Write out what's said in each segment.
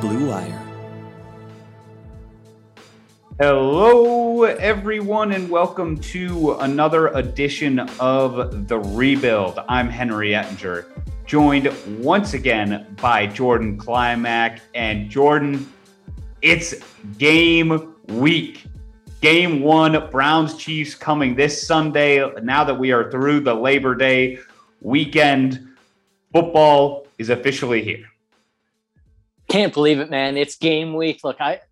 Blue Wire. Hello, everyone, and welcome to another edition of The Rebuild. I'm Henry Ettinger, joined once again by Jordan Klimack. And Jordan, it's game week. Game one, Browns Chiefs coming this Sunday. Now that we are through the Labor Day weekend, football is officially here. Can't believe it, man. It's game week. Look, I,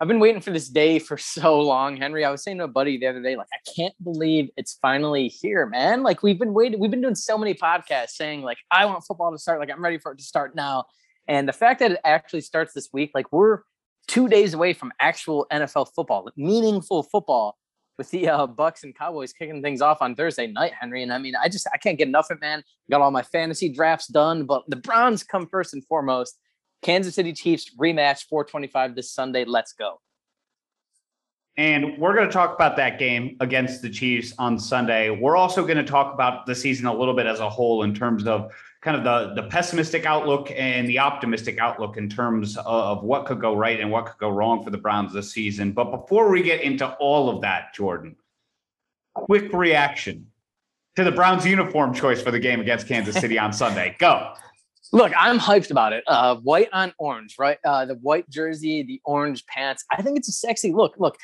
I've been waiting for this day for so long, Henry. I was saying to a buddy the other day, like, I can't believe it's finally here, man. Like, we've been waiting, we've been doing so many podcasts saying, like, I want football to start, like, I'm ready for it to start now. And the fact that it actually starts this week, like, we're two days away from actual NFL football, meaningful football with the uh, Bucs and Cowboys kicking things off on Thursday night, Henry. And I mean, I just I can't get enough of it, man. Got all my fantasy drafts done, but the Browns come first and foremost. Kansas City Chiefs rematch 425 this Sunday. Let's go. And we're going to talk about that game against the Chiefs on Sunday. We're also going to talk about the season a little bit as a whole in terms of kind of the the pessimistic outlook and the optimistic outlook in terms of what could go right and what could go wrong for the Browns this season. But before we get into all of that, Jordan, quick reaction to the Browns uniform choice for the game against Kansas City on Sunday. Go. Look, I'm hyped about it. Uh, white on orange, right? Uh, the white jersey, the orange pants. I think it's a sexy look. Look,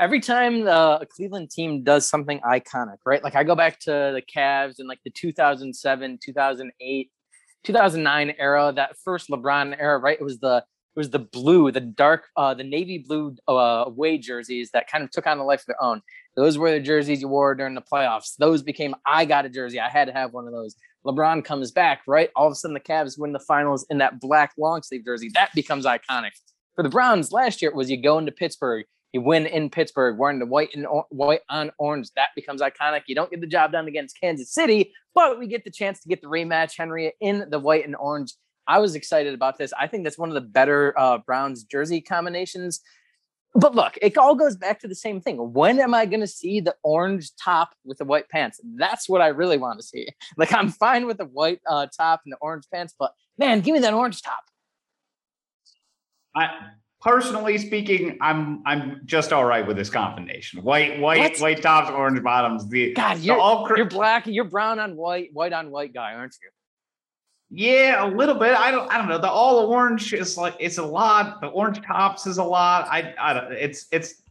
every time the, Cleveland team does something iconic, right? Like I go back to the Cavs in like the 2007, 2008, 2009 era, that first LeBron era, right? It was the it was the blue, the dark, uh, the navy blue uh, away jerseys that kind of took on a life of their own. Those were the jerseys you wore during the playoffs. Those became I got a jersey. I had to have one of those. LeBron comes back, right? All of a sudden the Cavs win the finals in that black long sleeve jersey. That becomes iconic. For the Browns last year, it was you go into Pittsburgh, you win in Pittsburgh wearing the white and or- white on orange. That becomes iconic. You don't get the job done against Kansas City, but we get the chance to get the rematch, Henry, in the white and orange. I was excited about this. I think that's one of the better uh, Browns jersey combinations. But look, it all goes back to the same thing. When am I going to see the orange top with the white pants? That's what I really want to see. Like, I'm fine with the white uh, top and the orange pants, but man, give me that orange top. I, personally speaking, I'm I'm just all right with this combination. White, white, what? white tops, orange bottoms. The God, you're, the all you're black, you're brown on white, white on white guy, aren't you? Yeah, a little bit. I don't. I don't know. The all orange is like it's a lot. The orange tops is a lot. I. I don't. It's it's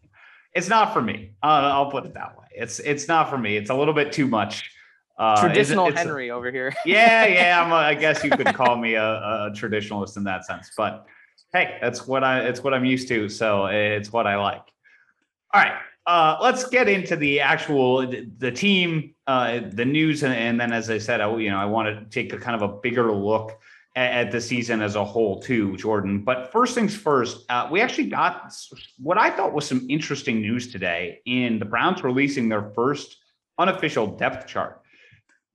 it's not for me. Uh, I'll put it that way. It's it's not for me. It's a little bit too much. Uh, traditional it's, it's Henry over here. yeah, yeah. I'm a, I guess you could call me a, a traditionalist in that sense, but hey, that's what I it's what I'm used to, so it's what I like. All right, uh, let's get into the actual the team, uh, the news, and, and, then as I said, I you know I want to take a kind of a bigger look at, at the season as a whole too, Jordan. But first things first, uh, we actually got what I thought was some interesting news today in the Browns releasing their first unofficial depth chart.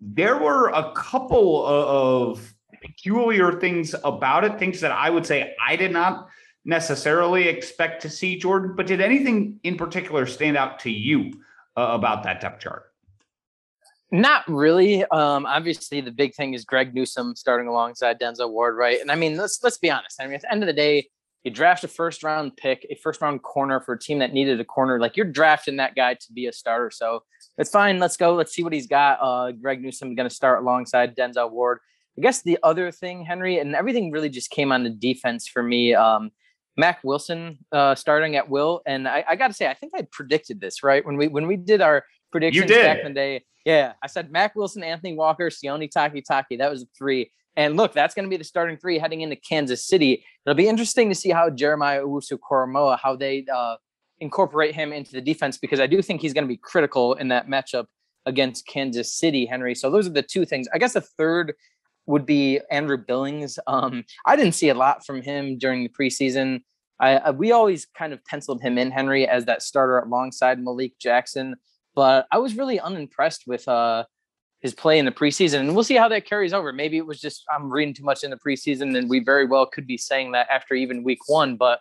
There were a couple of peculiar things about it, things that I would say I did not necessarily expect to see, Jordan. But did anything in particular stand out to you uh, about that depth chart? Not really. Um, obviously, the big thing is Greg Newsom starting alongside Denzel Ward, right? And I mean, let's let's be honest. I mean, at the end of the day, you draft a first round pick, a first round corner for a team that needed a corner. Like you're drafting that guy to be a starter, so it's fine. Let's go. Let's see what he's got. Uh, Greg Newsom going to start alongside Denzel Ward. I guess the other thing, Henry, and everything really just came on the defense for me. Um, Mack Wilson uh, starting at will, and I, I got to say, I think I predicted this right when we when we did our predictions back in the day. Yeah, I said Mack Wilson, Anthony Walker, Sione Takitaki. That was a three. And look, that's going to be the starting three heading into Kansas City. It'll be interesting to see how Jeremiah Owusu-Koramoah, how they uh, incorporate him into the defense, because I do think he's going to be critical in that matchup against Kansas City, Henry. So those are the two things. I guess the third would be Andrew Billings. Um, I didn't see a lot from him during the preseason. I, I, we always kind of penciled him in, Henry, as that starter alongside Malik Jackson. But I was really unimpressed with uh, his play in the preseason, and we'll see how that carries over. Maybe it was just I'm reading too much in the preseason, and we very well could be saying that after even week one. But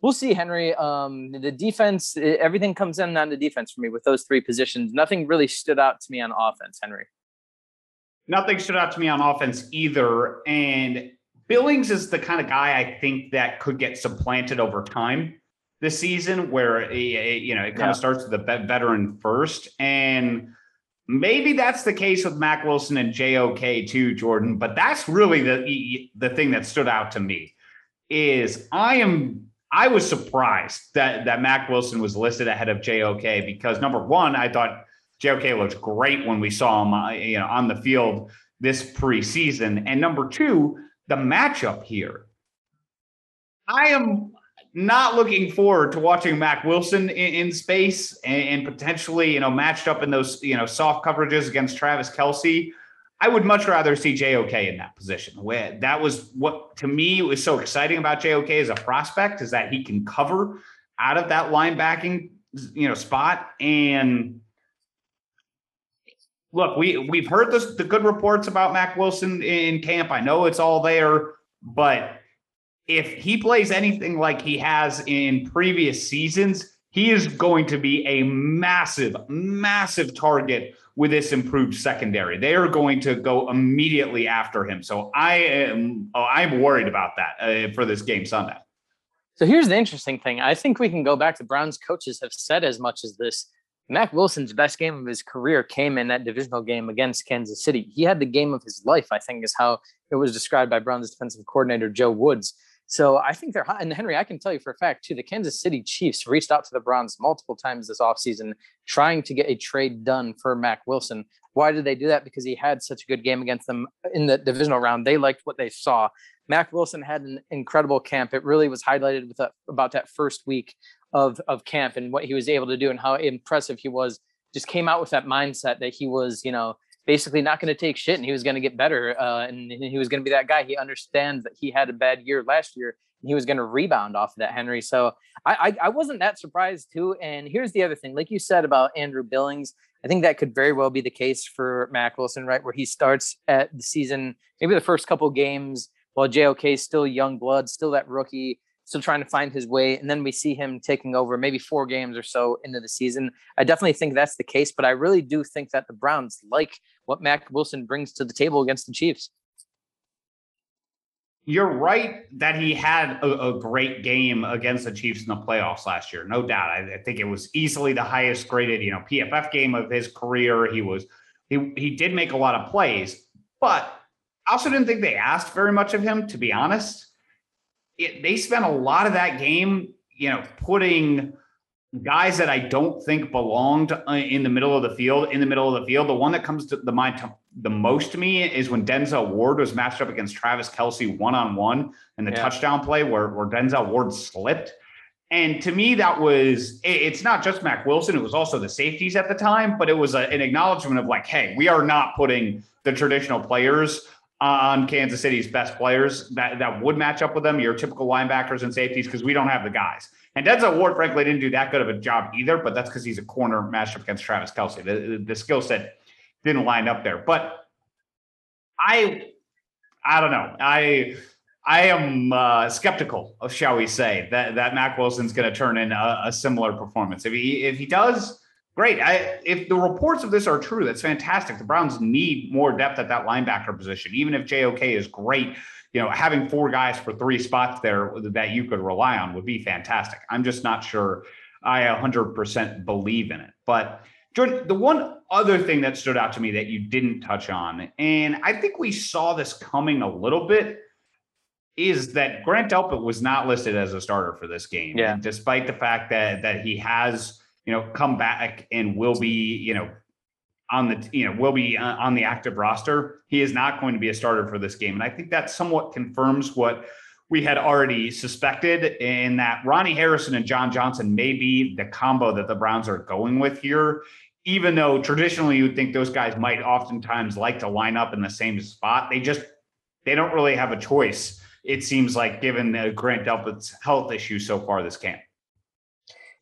we'll see, Henry. Um, the defense, everything comes in on the defense for me with those three positions. Nothing really stood out to me on offense, Henry nothing stood out to me on offense either. And Billings is the kind of guy I think that could get supplanted over time this season, where it, you know it kind yeah. of starts with the veteran first, and maybe that's the case with Mack Wilson and JOK too, Jordan. But that's really the the thing that stood out to me is I am I was surprised that that Mack Wilson was listed ahead of JOK because number one, I thought JOK looked great when we saw him, uh, you know, on the field this preseason, and number two, the matchup here. I am not looking forward to watching Mack Wilson in, in space and, and, potentially, you know, matched up in those, you know, soft coverages against Travis Kelce. I would much rather see JOK in that position. Where that was what to me was so exciting about JOK as a prospect is that he can cover out of that linebacking, you know, spot. And look, we we've heard this, the good reports about Mac Wilson in camp. I know it's all there, but if he plays anything like he has in previous seasons, he is going to be a massive, massive target with this improved secondary. They are going to go immediately after him. So I am oh, I'm worried about that uh, for this game Sunday. So here's the interesting thing. I think we can go back to Browns coaches have said as much as this. Mack Wilson's best game of his career came in that divisional game against Kansas City. He had the game of his life, I think, is how it was described by Browns defensive coordinator Joe Woods. So I think they're hot. And Henry, I can tell you for a fact too, the Kansas City Chiefs reached out to the Browns multiple times this offseason trying to get a trade done for Mack Wilson. Why did they do that? Because he had such a good game against them in the divisional round. They liked what they saw. Mack Wilson had an incredible camp. It really was highlighted with about that first week of, of camp and what he was able to do and how impressive he was. Just came out with that mindset that he was, you know, basically not going to take shit and he was going to get better uh, and he was going to be that guy. He understands that he had a bad year last year and he was going to rebound off of that henry. So I, I, I wasn't that surprised too. And here's the other thing like you said about andrew billings i think that could very well be the case for mack wilson right where he starts at the season maybe the first couple games while jok is still young blood still that rookie still trying to find his way. And then we see him taking over maybe four games or so into the season. I definitely think that's the case, but I really do think that the Browns like what Mack Wilson brings to the table against the Chiefs. You're right that he had a, a great game against the Chiefs in the playoffs last year, no doubt. I, I think it was easily the highest graded, you know, PFF game of his career. He was he he did make a lot of plays, but I also didn't think they asked very much of him, to be honest it, they spent a lot of that game, you know, putting guys that I don't think belonged uh, in the middle of the field in the middle of the field. The one that comes to the mind to, the most to me is when Denzel Ward was matched up against Travis Kelce one on one and the yeah. touchdown play where, where Denzel Ward slipped. And to me, that was it's not just Mack Wilson, it was also the safeties at the time, but it was a, an acknowledgement of like, hey, we are not putting the traditional players on Kansas City's best players that, that would match up with them, your typical linebackers and safeties, because we don't have the guys. And Denzel Ward, frankly, didn't do that good of a job either, but that's because he's a corner matchup against Travis Kelce. The, the skill set didn't line up there. But I I don't know. I I am uh, skeptical, shall we say, that that Mack Wilson's going to turn in a, a similar performance. If he if he does, Great. I, if the reports of this are true, that's fantastic. The Browns need more depth at that linebacker position. Even if JOK is great, you know, having four guys for three spots there that you could rely on would be fantastic. I'm just not sure I 100% believe in it. But Jordan, the one other thing that stood out to me that you didn't touch on, and I think we saw this coming a little bit, is that Grant Delpit was not listed as a starter for this game. Yeah. despite the fact that that he has you know, come back and will be, you know, on the, you know, will be uh, on the active roster. He is not going to be a starter for this game. And I think that somewhat confirms what we had already suspected in that Ronnie Harrison and John Johnson may be the combo that the Browns are going with here. Even though traditionally you'd think those guys might oftentimes like to line up in the same spot, they just they don't really have a choice. It seems like given the Grant Delpit's health issues so far this camp.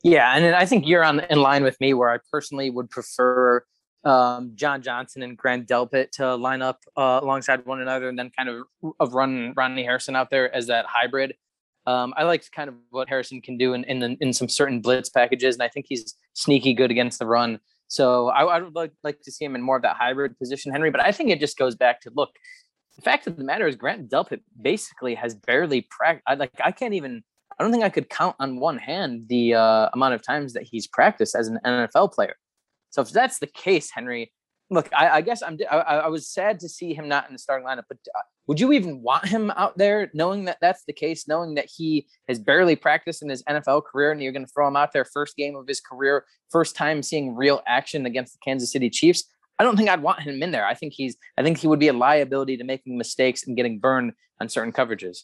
Yeah, and I think you're on in line with me where I personally would prefer um, John Johnson and Grant Delpit to line up uh, alongside one another, and then kind of of run Ronnie Harrison out there as that hybrid. Um, I liked kind of what Harrison can do in in, in some certain blitz packages, and I think he's sneaky good against the run. So I, I would like, like to see him in more of that hybrid position, Henry. But I think it just goes back to look, the fact of the matter is Grant Delpit basically has barely practiced. Like I can't even. I don't think I could count on one hand the uh, amount of times that he's practiced as an NFL player. So if that's the case, Henry, look, I, I guess I'm. I, I, was sad to see him not in the starting lineup, but uh, would you even want him out there, knowing that that's the case, knowing that he has barely practiced in his NFL career, and you're going to throw him out there first game of his career, first time seeing real action against the Kansas City Chiefs? I don't think I'd want him in there. I think he's. I think he would be a liability to making mistakes and getting burned on certain coverages.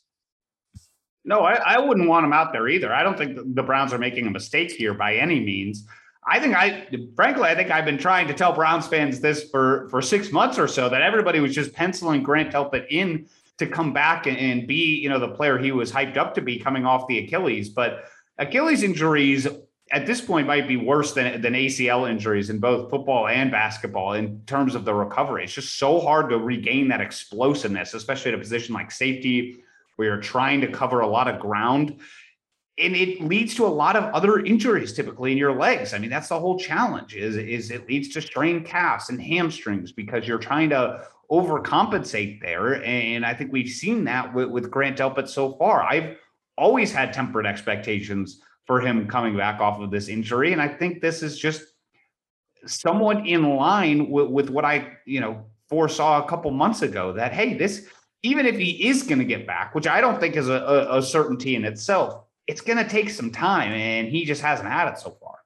No, I, I wouldn't want him out there either. I don't think the Browns are making a mistake here by any means. I think I, frankly, I think I've been trying to tell Browns fans this for for six months or so that everybody was just penciling Grant Delpit in to come back and, and be, you know, the player he was hyped up to be coming off the Achilles. But Achilles injuries at this point might be worse than than ACL injuries in both football and basketball in terms of the recovery. It's just so hard to regain that explosiveness, especially at a position like safety where you're trying to cover a lot of ground and it leads to a lot of other injuries typically in your legs. I mean, that's the whole challenge is, is it leads to strained calves and hamstrings because you're trying to overcompensate there. And I think we've seen that with, with Grant Delpit so far. I've always had tempered expectations for him coming back off of this injury. And I think this is just somewhat in line with, with what I, you know, foresaw a couple months ago that, hey, this, even if he is going to get back, which I don't think is a, a, a certainty in itself, it's going to take some time, and he just hasn't had it so far.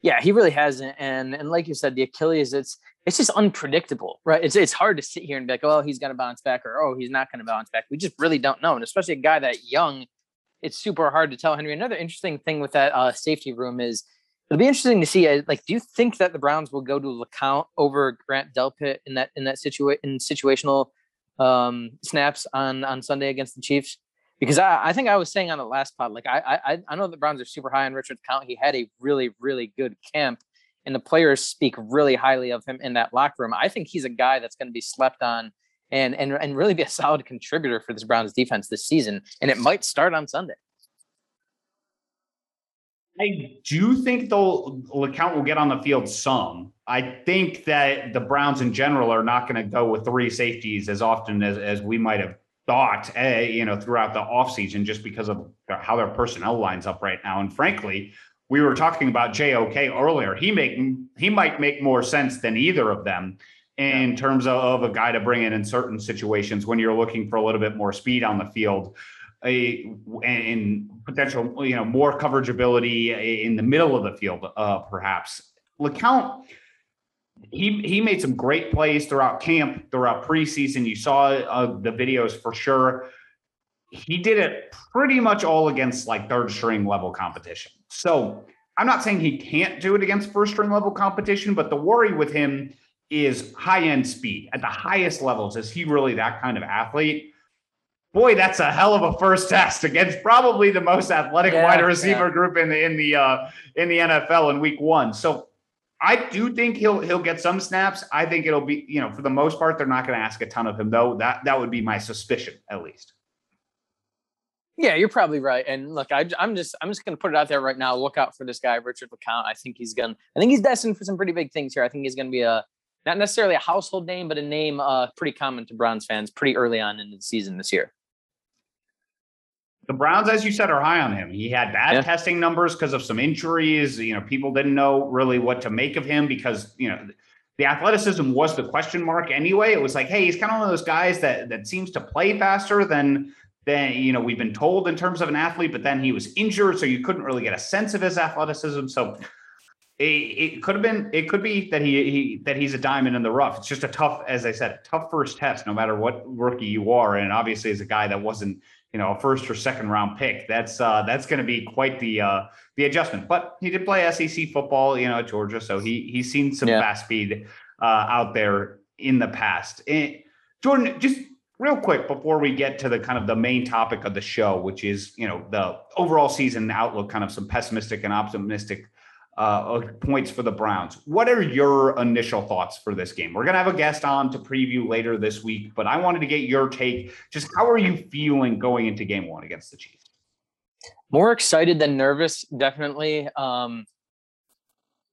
Yeah, he really hasn't, and and like you said, the Achilles, it's it's just unpredictable, right? It's it's hard to sit here and be like, oh, he's going to bounce back, or oh, he's not going to bounce back. We just really don't know, and especially a guy that young, it's super hard to tell. Henry, another interesting thing with that uh, safety room is it'll be interesting to see. Uh, like, do you think that the Browns will go to LeCounte over Grant Delpit in that in that situa- in situational um, snaps on on Sunday against the Chiefs? because I, I think I was saying on the last pod, like I, I I know the Browns are super high on Richard Count. He had a really really good camp, and the players speak really highly of him in that locker room. I think he's a guy that's going to be slept on and and and really be a solid contributor for this Browns defense this season. And it might start on Sunday. I do think though LeCounte will get on the field some. I think that the Browns in general are not going to go with three safeties as often as, as we might have thought, uh, you know, throughout the offseason just because of how their personnel lines up right now. And frankly, we were talking about JOK earlier. He make he might make more sense than either of them in yeah. terms of, of, a guy to bring in in certain situations when you're looking for a little bit more speed on the field. A, and potential, you know, more coverage ability in the middle of the field, uh, perhaps. LeCounte he he made some great plays throughout camp, throughout preseason. You saw uh, the videos for sure. He did it pretty much all against like third string level competition. So I'm not saying he can't do it against first string level competition, but the worry with him is high end speed at the highest levels. Is he really that kind of athlete? Boy, that's a hell of a first test against probably the most athletic yeah, wide receiver yeah. group in the in the uh, in the NFL in Week One. So I do think he'll he'll get some snaps. I think it'll be, you know, for the most part, they're not going to ask a ton of him, though. That that would be my suspicion, at least. Yeah, you're probably right. And look, I, am just I'm just going to put it out there right now. Look out for this guy, Richard LeCounte. I think he's going. I think he's destined for some pretty big things here. I think he's going to be a not necessarily a household name, but a name uh, pretty common to Browns fans pretty early on in the season this year the Browns, as you said, are high on him. He had bad yeah. testing numbers because of some injuries. You know, people didn't know really what to make of him because, you know, the athleticism was the question mark anyway. It was like, hey, he's kind of one of those guys that that seems to play faster than than you know we've been told in terms of an athlete, but then he was injured, so you couldn't really get a sense of his athleticism. So it, it could have been, it could be that he, he that he's a diamond in the rough. It's just a tough, as I said, tough first test, no matter what rookie you are. And obviously, as a guy that wasn't you know a first or second round pick. That's uh, that's going to be quite the uh, the adjustment. But he did play SEC football, you know, at Georgia, so he he's seen some yeah. fast speed uh, out there in the past. And Jordan, just real quick before we get to the kind of the main topic of the show, which is you know the overall season outlook, kind of some pessimistic and optimistic uh, points for the Browns. What are your initial thoughts for this game? We're going to have a guest on to preview later this week, but I wanted to get your take. Just how are you feeling going into game one against the Chiefs? More excited than nervous, definitely. Um,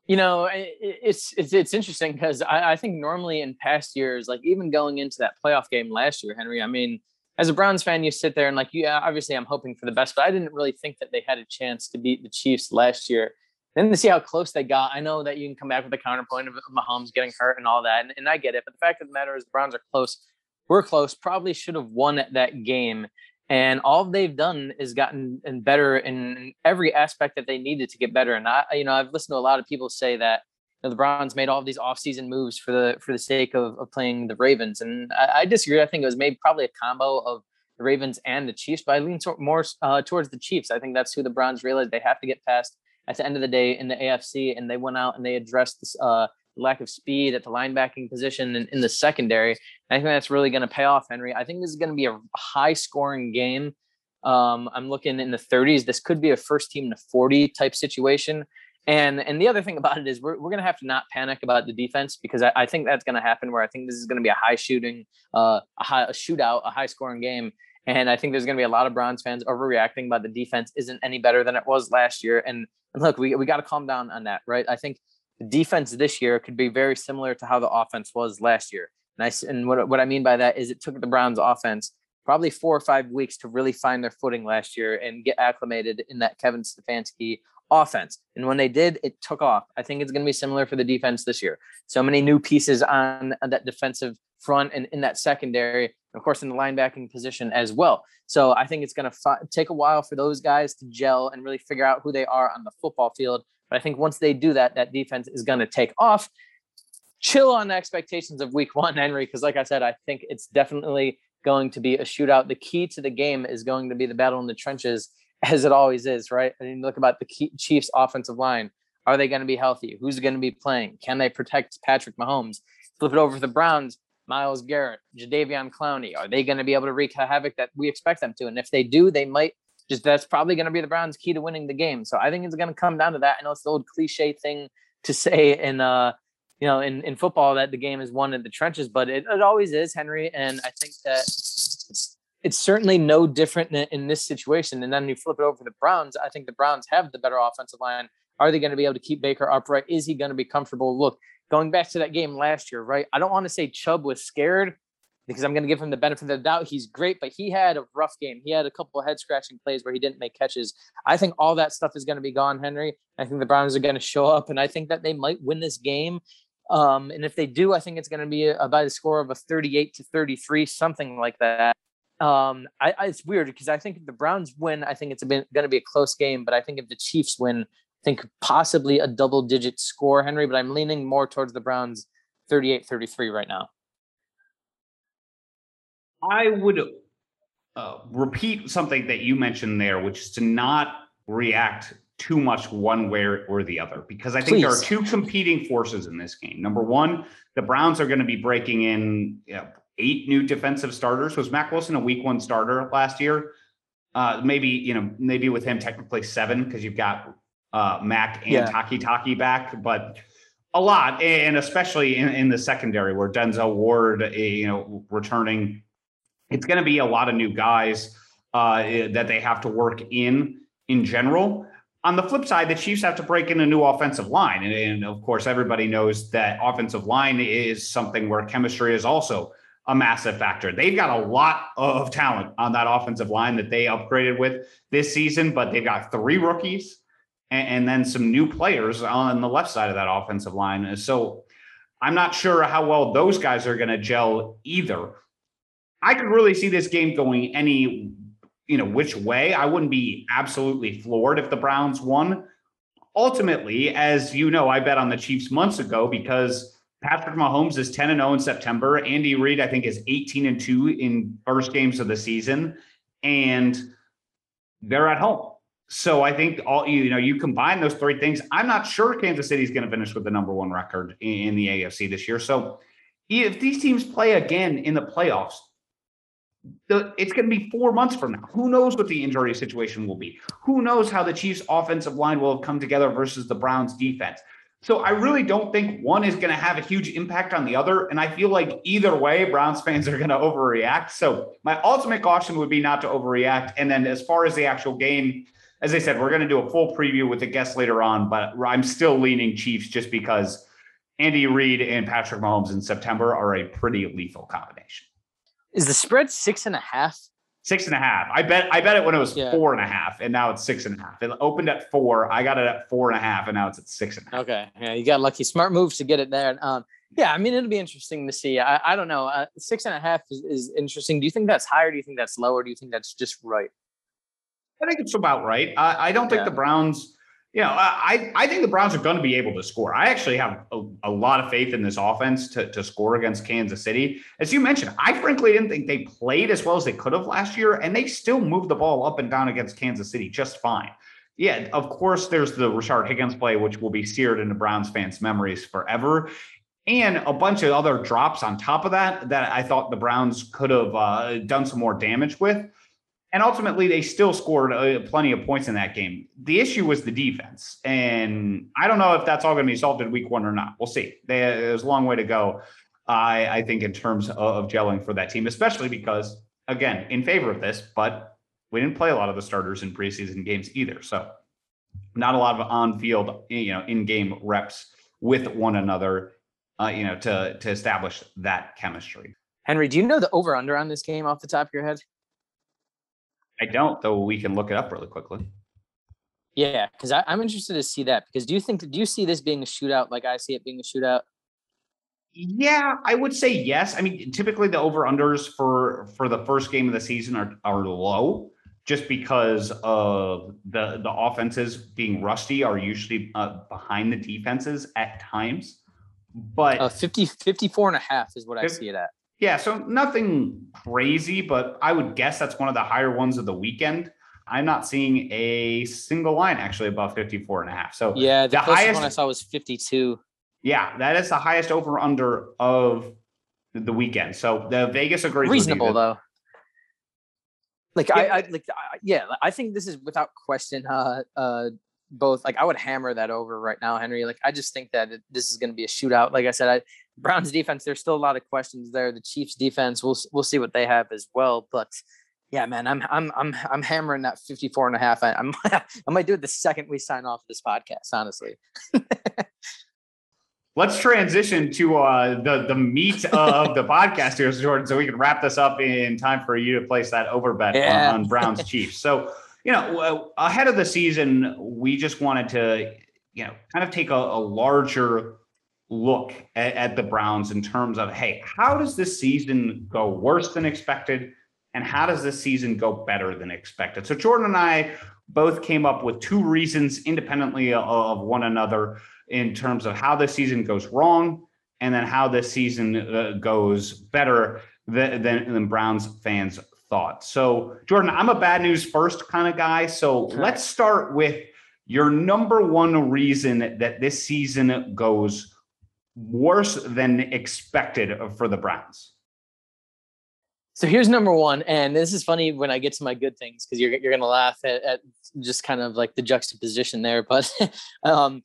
You know, it's it's it's interesting because I, I think normally in past years, like even going into that playoff game last year, Henry. I mean, as a Browns fan, you sit there and like, yeah, obviously I'm hoping for the best, but I didn't really think that they had a chance to beat the Chiefs last year. Then to see how close they got, I know that you can come back with a counterpoint of Mahomes getting hurt and all that, and, and I get it. But the fact of the matter is, the Browns are close. We're close. Probably should have won that game. And all they've done is gotten and better in every aspect that they needed to get better. And I, you know, I've listened to a lot of people say that you know, the Browns made all of these offseason moves for the for the sake of, of playing the Ravens, and I, I, disagree. I think it was maybe probably a combo of the Ravens and the Chiefs, but I lean more uh, towards the Chiefs. I think that's who the Browns realized they have to get past at the end of the day in the AFC, and they went out and they addressed this uh, lack of speed at the linebacking position and in the secondary. I think that's really going to pay off, Henry. I think this is going to be a high scoring game. Um, I'm looking in the 30s. This could be a first team to 40 type situation. And and the other thing about it is we're, we're going to have to not panic about the defense because I, I think that's going to happen where I think this is going to be a high shooting, uh, a, high, a shootout, a high scoring game. And I think there's going to be a lot of Browns fans overreacting, but the defense isn't any better than it was last year. And, and look, we, we got to calm down on that, right? I think the defense this year could be very similar to how the offense was last year. And, I, and what, what I mean by that is it took the Browns offense probably four or five weeks to really find their footing last year and get acclimated in that Kevin Stefanski offense. And when they did, it took off. I think it's going to be similar for the defense this year. So many new pieces on, that defensive front and in that secondary, and of course, in the linebacking position as well. So I think it's going to fi- take a while for those guys to gel and really figure out who they are on the football field. But I think once they do that, that defense is going to take off. Chill on the expectations of week one, Henry, because like I said, I think it's definitely going to be a shootout. The key to the game is going to be the battle in the trenches, as it always is, right? I mean, look about the Chiefs' offensive line. Are they going to be healthy? Who's going to be playing? Can they protect Patrick Mahomes? Flip it over to the Browns. Myles Garrett, Jadeveon Clowney. Are they going to be able to wreak havoc that we expect them to? And if they do, they might just that's probably going to be the Browns' key to winning the game. So I think it's going to come down to that. I know it's the old cliche thing to say in uh you know in, in football that the game is won in the trenches, but it, it always is, Henry. And I think that it's, it's certainly no different in, in this situation. And then you flip it over to the Browns. I think the Browns have the better offensive line. Are they going to be able to keep Baker upright? Is he going to be comfortable? Look, going back to that game last year, right? I don't want to say Chubb was scared because I'm going to give him the benefit of the doubt. He's great, but he had a rough game. He had a couple of head scratching plays where he didn't make catches. I think all that stuff is going to be gone, Henry. I think the Browns are going to show up, and I think that they might win this game. Um, and if they do, I think it's going to be a, by the score of a 38 to 33, something like that. Um, I, I, it's weird because I think if the Browns win, I think it's going to be a close game. But I think if the Chiefs win, think possibly a double digit score, Henry. But I'm leaning more towards the Browns 38 33 right now. I would uh, repeat something that you mentioned there, which is to not react too much one way or the other, because I think Please. there are two competing forces in this game. Number one, the Browns are going to be breaking in you know, eight new defensive starters. Was Mack Wilson a week one starter last year? Uh, maybe, you know, maybe with him technically seven, because you've got uh, Mack and yeah. Takitaki back, but a lot, and especially in, in the secondary where Denzel Ward, eh, you know, returning it's going to be a lot of new guys uh, that they have to work in in general. On the flip side, the Chiefs have to break in a new offensive line. And, and, of course, everybody knows that offensive line is something where chemistry is also a massive factor. They've got a lot of talent on that offensive line that they upgraded with this season, but they've got three rookies and, and then some new players on the left side of that offensive line. So I'm not sure how well those guys are going to gel either. I could really see this game going any, you know, which way. I wouldn't be absolutely floored if the Browns won. Ultimately, as you know, I bet on the Chiefs months ago because Patrick Mahomes is 10 and 0 in September. Andy Reid, I think, is 18 and 2 in first games of the season. And they're at home. So I think all you know, you combine those three things. I'm not sure Kansas City is going to finish with the number one record in the AFC this year. So if these teams play again in the playoffs, the, it's going to be four months from now. Who knows what the injury situation will be? Who knows how the Chiefs' offensive line will have come together versus the Browns' defense? So I really don't think one is going to have a huge impact on the other. And I feel like either way, Browns fans are going to overreact. So my ultimate caution would be not to overreact. And then as far as the actual game, as I said, we're going to do a full preview with the guests later on, but I'm still leaning Chiefs just because Andy Reid and Patrick Mahomes in September are a pretty lethal combination. Is the spread six and a half? Six and a half. I bet I bet it when it was yeah. four and a half, and now it's six and a half. It opened at four. I got it at four and a half, and now it's at six and a half. Okay. Yeah, you got lucky. Smart moves to get it there. Um, yeah, I mean, it'll be interesting to see. I, I don't know. Uh, six and a half is, is interesting. Do you think that's higher? Do you think that's lower? Do you think that's just right? I think it's about right. I, I don't think yeah. the Browns, you know, I, I think the Browns are going to be able to score. I actually have a, a, lot of faith in this offense to, to score against Kansas City. As you mentioned, I frankly didn't think they played as well as they could have last year, and they still moved the ball up and down against Kansas City just fine. Yeah, of course, there's the Rashard Higgins play, which will be seared into Browns fans' memories forever and a bunch of other drops on top of that that I thought the Browns could have uh, done some more damage with. And ultimately, they still scored uh, plenty of points in that game. The issue was the defense. And I don't know if that's all going to be solved in week one or not. We'll see. there's a long way to go, I, I think, in terms of, of gelling for that team, especially because, again, in favor of this, but we didn't play a lot of the starters in preseason games either. So not a lot of on field, you know, in game reps with one another uh, you know, to to establish that chemistry. Henry, do you know the over under on this game off the top of your head? I don't, though. We can look it up really quickly. Yeah, because I'm interested to see that. Because do you think do you see this being a shootout like I see it being a shootout? Yeah, I would say yes. I mean, typically the over unders for for the first game of the season are are low, just because of the the offenses being rusty are usually uh, behind the defenses at times. But uh, 50, 54 and a half is what I see it at. Yeah, so nothing crazy, but I would guess that's one of the higher ones of the weekend. I'm not seeing a single line actually above 54 and a half. So yeah, the, the highest one I saw was 52. Yeah, that is the highest over under of the weekend. So the Vegas agrees. Reasonable though. Like yeah. I, I like I, yeah, I think this is without question uh uh both like I would hammer that over right now, Henry. Like I just think that it, this is going to be a shootout. Like I said, I, Browns defense, there's still a lot of questions there. The Chiefs defense, we'll we'll see what they have as well. But yeah, man, I'm I'm I'm I'm hammering that 54 and a half. I, I'm I might do it the second we sign off this podcast, honestly. Let's transition to uh, the the meat of the podcast here, Jordan, so we can wrap this up in time for you to place that over bet yeah. on, on Browns Chiefs. So you know, ahead of the season, we just wanted to, you know, kind of take a, a larger look at, at, the Browns in terms of, hey, how does this season go worse than expected? And how does this season go better than expected? So Jordan and I both came up with two reasons independently of one another in terms of how the season goes wrong and then how this season uh, goes better than, than, than Browns fans thought. So, Jordan, I'm a bad news first kind of guy. So, let's start with your number one reason that this season goes worse than expected for the Browns. So here's number one, and this is funny when I get to my good things because you're you're gonna laugh at, at, just kind of like the juxtaposition there. But um,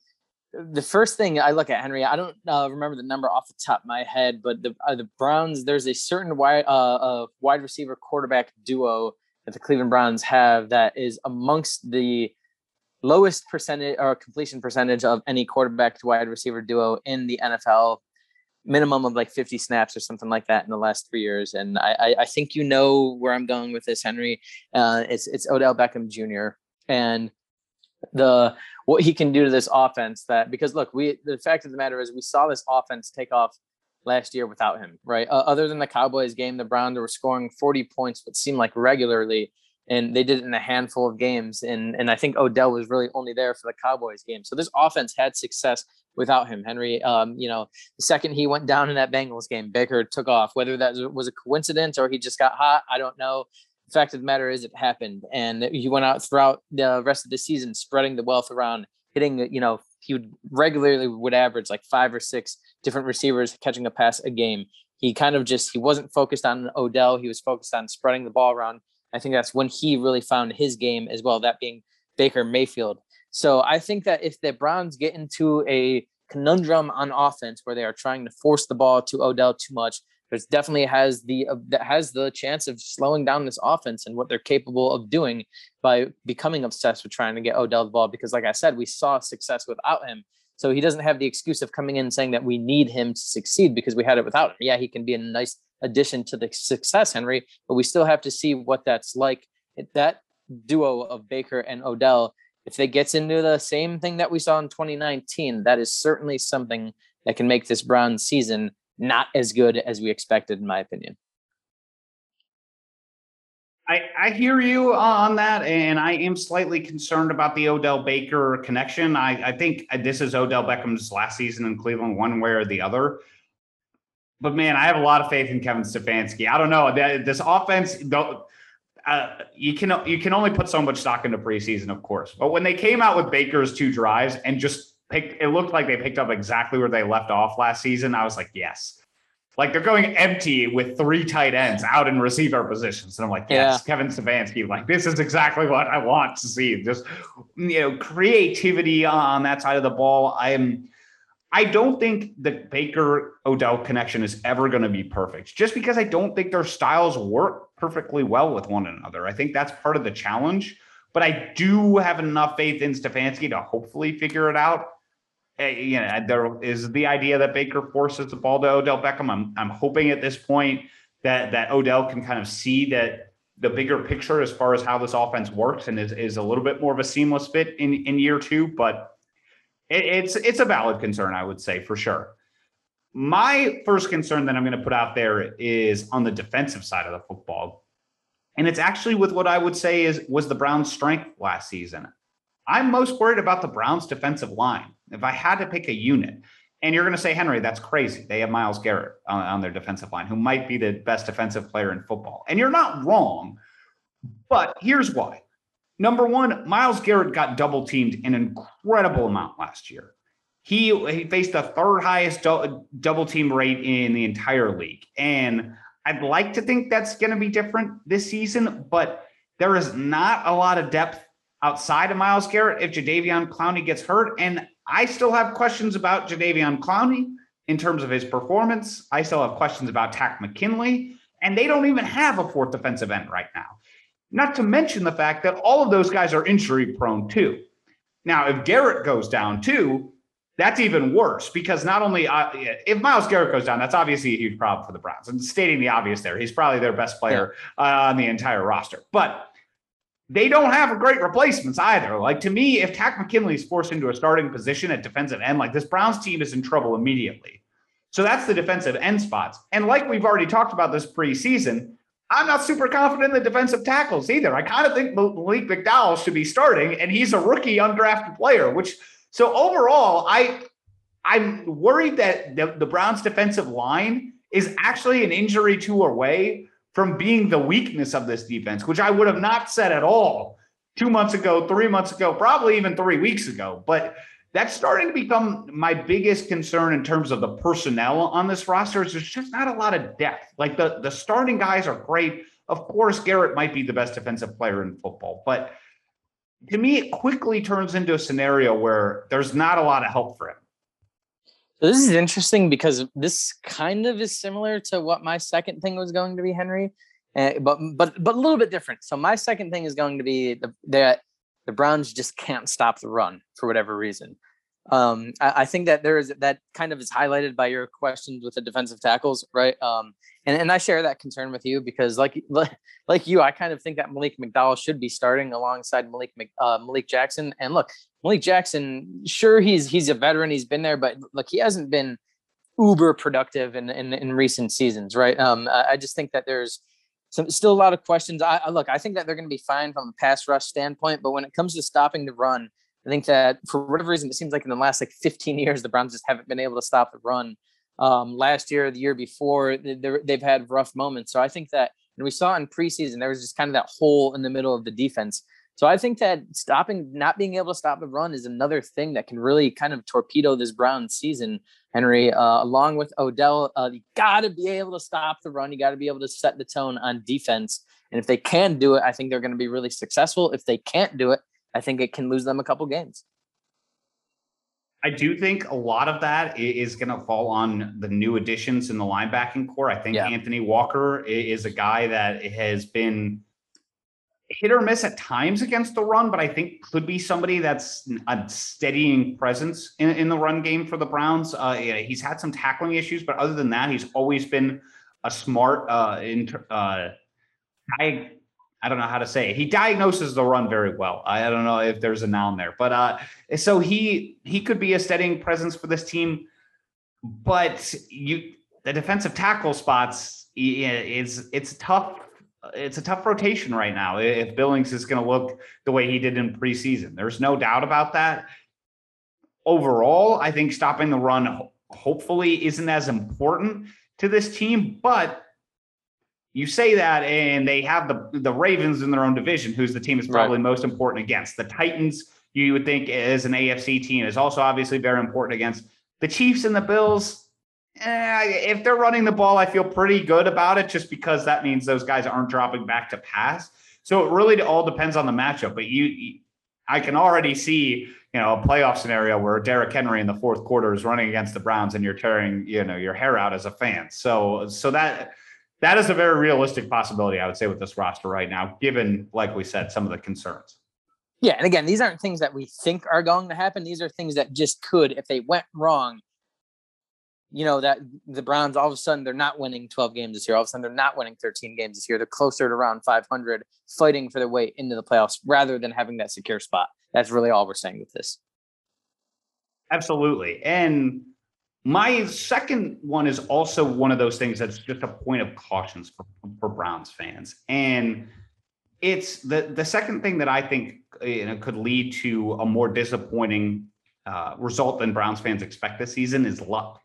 the first thing I look at Henry, I don't uh, remember the number off the top of my head, but the uh, the Browns, there's a certain wide uh, uh, wide receiver quarterback duo that the Cleveland Browns have that is amongst the lowest percentage or completion percentage of any quarterback to wide receiver duo in the NFL, minimum of like 50 snaps or something like that in the last three years. And I, I, I think you know where I'm going with this, Henry. Uh, it's it's Odell Beckham Jr. and the what he can do to this offense that because look we the fact of the matter is we saw this offense take off last year without him right uh, other than the cowboys game the browns were scoring 40 points but seemed like regularly and they did it in a handful of games and and i think odell was really only there for the cowboys game so this offense had success without him henry um, you know the second he went down in that bengals game baker took off whether that was a coincidence or he just got hot i don't know the fact of the matter is, it happened, and he went out throughout the rest of the season, spreading the wealth around, hitting. You know, he would regularly would average like five or six different receivers catching a pass a game. He kind of just he wasn't focused on Odell. He was focused on spreading the ball around. I think that's when he really found his game as well. That being Baker Mayfield. So I think that if the Browns get into a conundrum on offense where they are trying to force the ball to Odell too much, there's definitely has the uh, that has the chance of slowing down this offense and what they're capable of doing by becoming obsessed with trying to get Odell the ball. Because, like I said, we saw success without him. So he doesn't have the excuse of coming in saying that we need him to succeed because we had it without him. Yeah, he can be a nice addition to the success, Henry, but we still have to see what that's like. That duo of Baker and Odell, if they gets into the same thing that we saw in 2019, that is certainly something that can make this Browns season not as good as we expected, in my opinion. I, I hear you on that, and I am slightly concerned about the Odell Baker connection. I, I think uh, this is Odell Beckham's last season in Cleveland, one way or the other. But man, I have a lot of faith in Kevin Stefanski. I don't know this offense. Uh, you can you can only put so much stock into preseason, of course. But when they came out with Baker's two drives and just picked, it looked like they picked up exactly where they left off last season. I was like, yes, like they're going empty with three tight ends out in receiver positions. And I'm like, yes, yeah. Kevin Stefanski, like this is exactly what I want to see. Just, you know, creativity on that side of the ball. I am, I don't think the Baker Odell connection is ever going to be perfect just because I don't think their styles work perfectly well with one another. I think that's part of the challenge, but I do have enough faith in Stefanski to hopefully figure it out. Eh, you know, there is the idea that Baker forces the ball to Odell Beckham. I'm I'm hoping at this point that that Odell can kind of see that the bigger picture as far as how this offense works and is, is a little bit more of a seamless fit in, in year two, but it, it's it's a valid concern, I would say for sure. My first concern that I'm going to put out there is on the defensive side of the football. And it's actually with what I would say is was the Browns' strength last season. I'm most worried about the Browns' defensive line. If I had to pick a unit, and you're going to say, Henry, that's crazy. They have Myles Garrett on, on, their defensive line, who might be the best defensive player in football. And you're not wrong, but here's why. Number one, Myles Garrett got double teamed an incredible amount last year. He, he faced the third highest do- double team rate in the entire league. And I'd like to think that's going to be different this season, but there is not a lot of depth outside of Myles Garrett if Jadeveon Clowney gets hurt. And I still have questions about Jadeveon Clowney in terms of his performance. I still have questions about Takk McKinley, and they don't even have a fourth defensive end right now. Not to mention the fact that all of those guys are injury prone too. Now, if Garrett goes down too, that's even worse because not only uh, if Myles Garrett goes down, that's obviously a huge problem for the Browns. And stating the obvious there, he's probably their best player uh, on the entire roster. But they don't have great replacements either. Like to me, if Takk McKinley is forced into a starting position at defensive end, like this Browns team is in trouble immediately. So that's the defensive end spots. And like we've already talked about this preseason, I'm not super confident in the defensive tackles either. I kind of think Malik McDowell should be starting, and he's a rookie undrafted player, which so overall, I I'm worried that the, the Browns defensive line is actually an injury to away from being the weakness of this defense, which I would have not said at all two months ago, three months ago, probably even three weeks ago. But that's starting to become my biggest concern in terms of the personnel on this roster. Is there's just not a lot of depth. Like the, the starting guys are great. Of course, Garrett might be the best defensive player in football, but to me, it quickly turns into a scenario where there's not a lot of help for him. So this is interesting because this kind of is similar to what my second thing was going to be, Henry, uh, but but but a little bit different. So my second thing is going to be the, that the Browns just can't stop the run for whatever reason. Um, I, I, think that there is that kind of is highlighted by your questions with the defensive tackles, right? Um, and, and I share that concern with you because, like like you, I kind of think that Malik McDowell should be starting alongside Malik uh, Malik Jackson. And look, Malik Jackson, sure he's he's a veteran, he's been there, but look, he hasn't been uber productive in in, in recent seasons, right? Um, I, I just think that there's some still a lot of questions. I, I look, I think that they're going to be fine from a pass rush standpoint, but when it comes to stopping the run, I think that for whatever reason, it seems like in the last like 15 years, the Browns just haven't been able to stop the run. Um, last year, the year before, they've had rough moments. So I think that, and we saw in preseason, there was just kind of that hole in the middle of the defense. So I think that stopping, not being able to stop the run is another thing that can really kind of torpedo this Brown season, Henry. Uh, along with Odell, uh, you got to be able to stop the run. You got to be able to set the tone on defense. And if they can do it, I think they're going to be really successful. If they can't do it, I think it can lose them a couple games. I do think a lot of that is going to fall on the new additions in the linebacking corps. I think yeah. Anthony Walker is a guy that has been hit or miss at times against the run, but I think could be somebody that's a steadying presence in, in the run game for the Browns. Uh, yeah, he's had some tackling issues, but other than that, he's always been a smart uh, inter, uh, I I don't know how to say it. He diagnoses the run very well. I don't know if there's a noun there, but uh, so he he could be a steadying presence for this team. But you, the defensive tackle spots, is it's tough. It's a tough rotation right now. If Billings is going to look the way he did in preseason, there's no doubt about that. Overall, I think stopping the run hopefully isn't as important to this team, but you say that and they have the the Ravens in their own division, who's the team is probably right. most important against. The Titans, you would think as an AFC team, is also obviously very important against. The Chiefs and the Bills, eh, if they're running the ball, I feel pretty good about it just because that means those guys aren't dropping back to pass. So it really all depends on the matchup. But you I can already see, you know, a playoff scenario where Derrick Henry in the fourth quarter is running against the Browns and you're tearing, you know, your hair out as a fan. So so that that is a very realistic possibility, I would say, with this roster right now, given, like we said, some of the concerns. Yeah, and again, these aren't things that we think are going to happen. These are things that just could, if they went wrong. You know that the Browns all of a sudden they're not winning 12 games this year. All of a sudden they're not winning 13 games this year. They're closer to around 500, fighting for their way into the playoffs rather than having that secure spot. That's really all we're saying with this. Absolutely, and my second one is also one of those things that's just a point of caution for, for Browns fans. And it's the the second thing that I think you know could lead to a more disappointing uh, result than Browns fans expect this season is luck.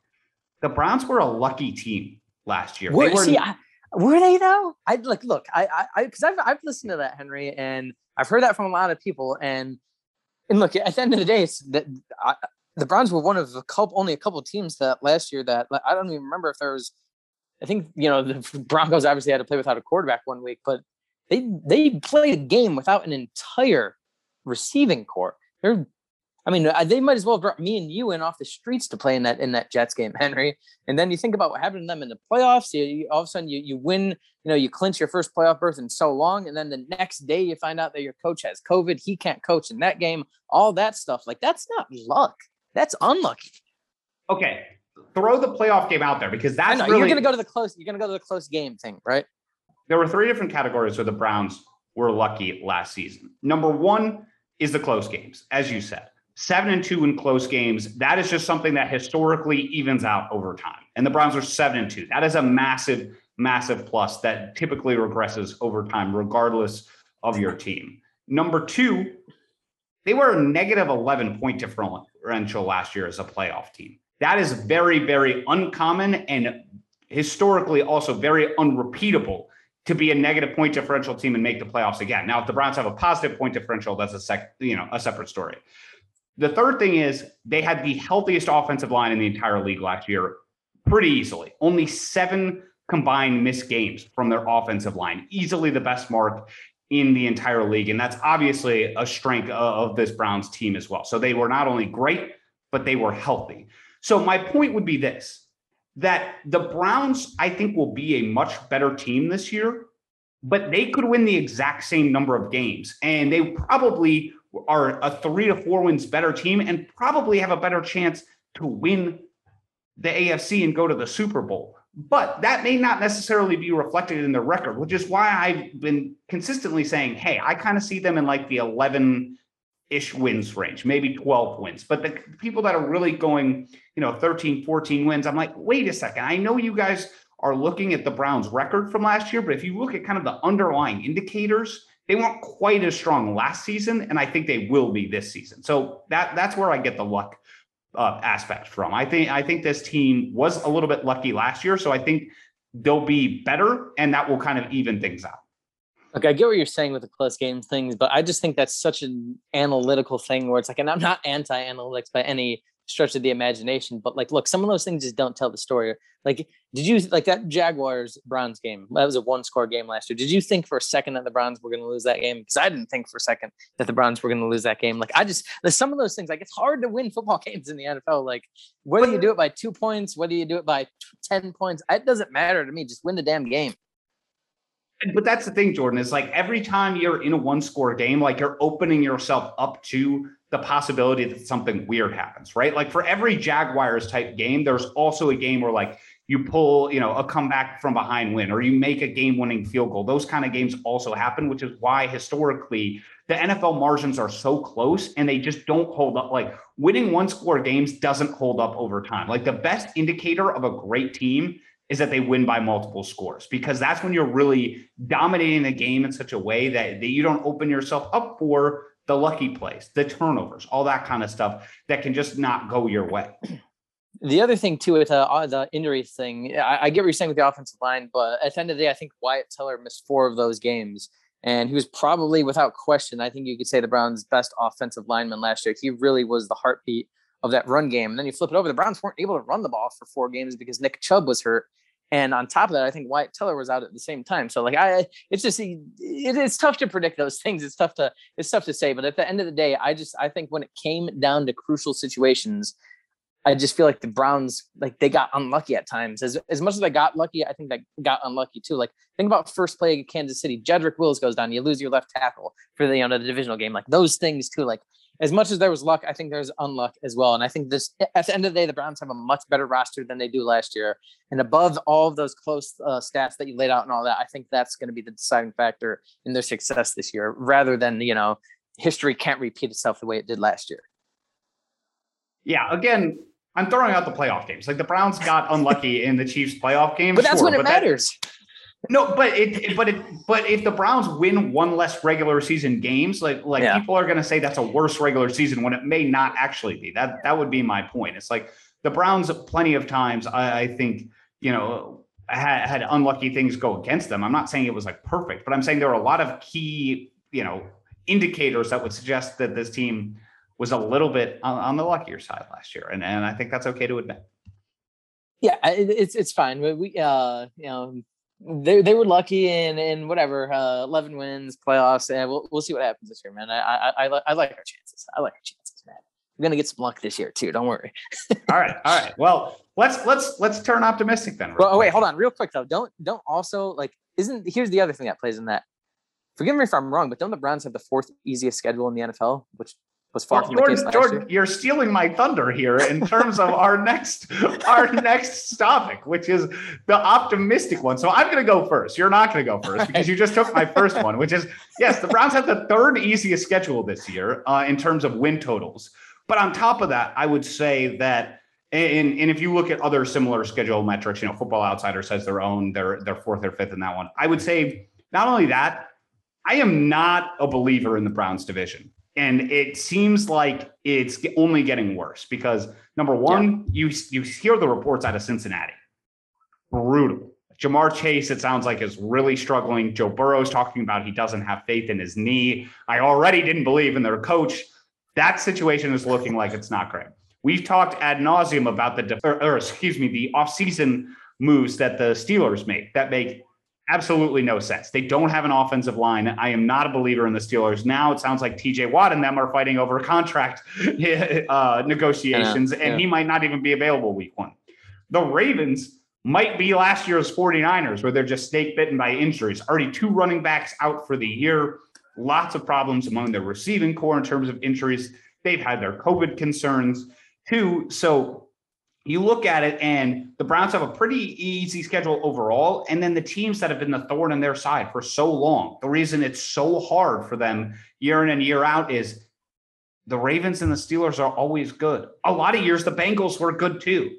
The Browns were a lucky team last year. Were, they were, see, I, were they though? I like look, I I because I've I've listened to that Henry, and I've heard that from a lot of people, and and look at the end of the day, it's that I, the Browns were one of couple, only a couple teams that last year that I don't even remember if there was. I think you know the Broncos obviously had to play without a quarterback one week, but they they played a game without an entire receiving corps. They're, I mean, uh, they might as well brought me and you in off the streets to play in that in that Jets game, Henry. And then you think about what happened to them in the playoffs. You, you, all of a sudden you you win, you know, you clinch your first playoff berth in so long, and then the next day you find out that your coach has COVID, he can't coach in that game. All that stuff, like that's not luck. That's unlucky. Okay, throw the playoff game out there because that's really, you're going to go to the close. You're going to go to the close game thing, right? There were three different categories where the Browns were lucky last season. Number one is the close games, as you said. Seven and two in close games. That is just something that historically evens out over time. And the Browns are seven and two. That is a massive, massive plus that typically regresses over time, regardless of your team. Number two, they were a negative 11 point differential last year as a playoff team. That is very, very uncommon and historically also very unrepeatable to be a negative point differential team and make the playoffs again. Now, if the Browns have a positive point differential, that's a sec, you know, a separate story. The third thing is they had the healthiest offensive line in the entire league last year pretty easily. Only seven combined missed games from their offensive line, easily the best mark in the entire league. And that's obviously a strength of this Browns team as well. So they were not only great, but they were healthy. So my point would be this that the Browns, I think, will be a much better team this year, but they could win the exact same number of games. And they probably are a three to four wins better team and probably have a better chance to win the AFC and go to the Super Bowl. But that may not necessarily be reflected in the record, which is why I've been consistently saying, hey, I kind of see them in like the 11 ish wins range, maybe 12 wins. But the people that are really going, you know, 13, 14 wins, I'm like, wait a second. I know you guys are looking at the Browns record from last year, but if you look at kind of the underlying indicators, they weren't quite as strong last season, and I think they will be this season. So that that's where I get the luck uh, aspect from. I think I think this team was a little bit lucky last year, so I think they'll be better, and that will kind of even things out. Okay, I get what you're saying with the close games things, but I just think that's such an analytical thing where it's like, and I'm not anti-analytics by any stretch of the imagination. But like, look, some of those things just don't tell the story. Like, did you like that Jaguars Browns game? That was a one score game last year. Did you think for a second that the Browns were going to lose that game? Because I didn't think for a second that the Browns were going to lose that game. Like, I just some of those things. Like, it's hard to win football games in the NFL. Like, whether you do it by two points, whether you do it by ten points, it doesn't matter to me. Just win the damn game. But that's the thing, Jordan, is like every time you're in a one score game, like you're opening yourself up to the possibility that something weird happens, right? Like for every Jaguars type game, there's also a game where like you pull, you know, a comeback from behind win or you make a game winning field goal. Those kind of games also happen, which is why historically the NFL margins are so close and they just don't hold up. Like winning one score games doesn't hold up over time. Like the best indicator of a great team is that they win by multiple scores because that's when you're really dominating the game in such a way that, that you don't open yourself up for the lucky plays, the turnovers, all that kind of stuff that can just not go your way. The other thing too with uh, the injury thing, I, I, get what you're saying with the offensive line, but at the end of the day, I think Wyatt Teller missed four of those games, and he was probably, without question, I think you could say the Browns' best offensive lineman last year. He really was the heartbeat of that run game. And then you flip it over, the Browns weren't able to run the ball for four games because Nick Chubb was hurt, and on top of that, I think Wyatt Teller was out at the same time. So like I, it's just it, it's tough to predict those things. It's tough to it's tough to say. But at the end of the day, I just I think when it came down to crucial situations, I just feel like the Browns like they got unlucky at times. As as much as they got lucky, I think they got unlucky too. Like think about first play Kansas City, Jedrick Wills goes down, you lose your left tackle for the you know the divisional game. Like those things too. Like as much as there was luck, I think there's unluck as well. And I think this, at the end of the day, the Browns have a much better roster than they do last year. And above all of those close uh, stats that you laid out and all that, I think that's going to be the deciding factor in their success this year, rather than you know history can't repeat itself the way it did last year. Yeah, again, I'm throwing out the playoff games. Like the Browns got unlucky in the Chiefs playoff game, but that's sure, when it matters. That, no, but it, but it, but if the Browns win one less regular season games, like like yeah. people are going to say that's a worse regular season when it may not actually be. That that would be my point. It's like the Browns plenty of times. I, I think you know had, had unlucky things go against them. I'm not saying it was like perfect, but I'm saying there are a lot of key you know indicators that would suggest that this team was a little bit on, on the luckier side last year, and and I think that's okay to admit. Yeah, it's it's fine. We uh you know they they were lucky and and whatever, uh, eleven wins, playoffs, and we'll we'll see what happens this year, man. I I I, I like our chances. I like our chances, man. We're gonna get some luck this year too. Don't worry. all right, all right. Well, let's let's let's turn optimistic then. Well, oh, wait, hold on, real quick though. Don't don't also like isn't here's the other thing that plays in that. Forgive me if I'm wrong, but don't the Browns have the fourth easiest schedule in the NFL, which was far well, from Jordan, the case Jordan, you're stealing my thunder here in terms of our next our next topic, which is the optimistic one. So I'm going to go first. You're not going to go first because you just took my first one, which is yes, the Browns have the third easiest schedule this year uh, in terms of win totals. But on top of that, I would say that. And, and if you look at other similar schedule metrics, you know, Football Outsider says their own, they're, they're fourth or fifth in that one. I would say not only that, I am not a believer in the Browns division. And it seems like it's only getting worse because number one, yeah. you you hear the reports out of Cincinnati, brutal. Ja'Marr Chase, it sounds like, is really struggling. Joe Burrow's talking about he doesn't have faith in his knee. I already didn't believe in their coach. That situation is looking like it's not great. We've talked ad nauseum about the, or, or excuse me, the offseason moves that the Steelers make that make absolutely no sense. They don't have an offensive line. I am not a believer in the Steelers. Now it sounds like TJ Watt and them are fighting over contract uh, negotiations, yeah, and yeah. he might not even be available week one. The Ravens might be last year's 49ers, where they're just snake bitten by injuries. Already two running backs out for the year. Lots of problems among their receiving corps in terms of injuries. They've had their COVID concerns too. So you look at it and the Browns have a pretty easy schedule overall. And then the teams that have been the thorn in their side for so long, the reason it's so hard for them year in and year out is the Ravens and the Steelers are always good. A lot of years, the Bengals were good too.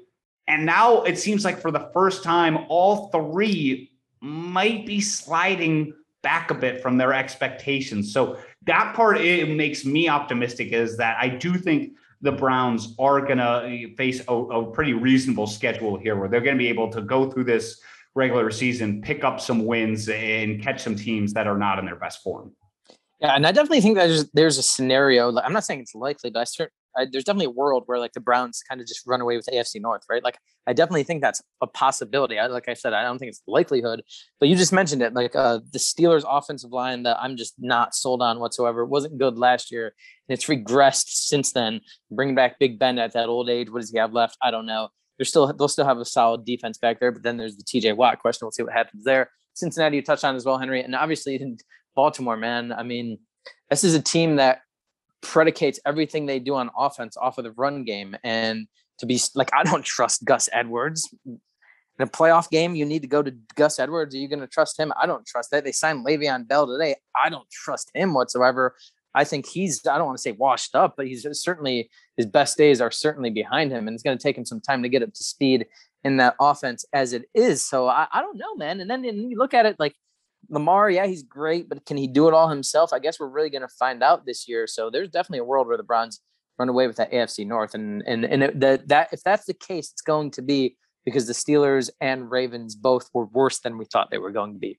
And now it seems like for the first time, all three might be sliding back a bit from their expectations. So that part it makes me optimistic is that I do think the Browns are going to uh, face a, a, pretty reasonable schedule here where they're going to be able to go through this regular season, pick up some wins, and catch some teams that are not in their best form. Yeah, and I definitely think there's there's a scenario. I'm not saying it's likely, but I I, there's definitely a world where like the Browns kind of just run away with AFC North, right? Like I definitely think that's a possibility. I, like I said, I don't think it's likelihood, but you just mentioned it. Like uh, the Steelers' offensive line that I'm just not sold on whatsoever. It wasn't good last year, and it's regressed since then. Bringing back Big Ben at that old age, what does he have left? I don't know. They're still they'll still have a solid defense back there, but then there's the TJ Watt question. We'll see what happens there. Cincinnati, you touched on as well, Henry, and obviously in Baltimore, man. I mean, this is a team that predicates everything they do on offense off of the run game. And to be like, I don't trust Gus Edwards. In a playoff game, you need to go to Gus Edwards. Are you going to trust him? I don't trust that. They signed Le'Veon Bell today. I don't trust him whatsoever. I think he's, I don't want to say washed up, but he's certainly, his best days are certainly behind him. And it's going to take him some time to get up to speed in that offense as it is. So I, I don't know, man. And then and you look at it like Lamar, yeah, he's great, but can he do it all himself? I guess we're really going to find out this year. So there's definitely a world where the Browns run away with that AFC North, and and and that that if that's the case, it's going to be because the Steelers and Ravens both were worse than we thought they were going to be.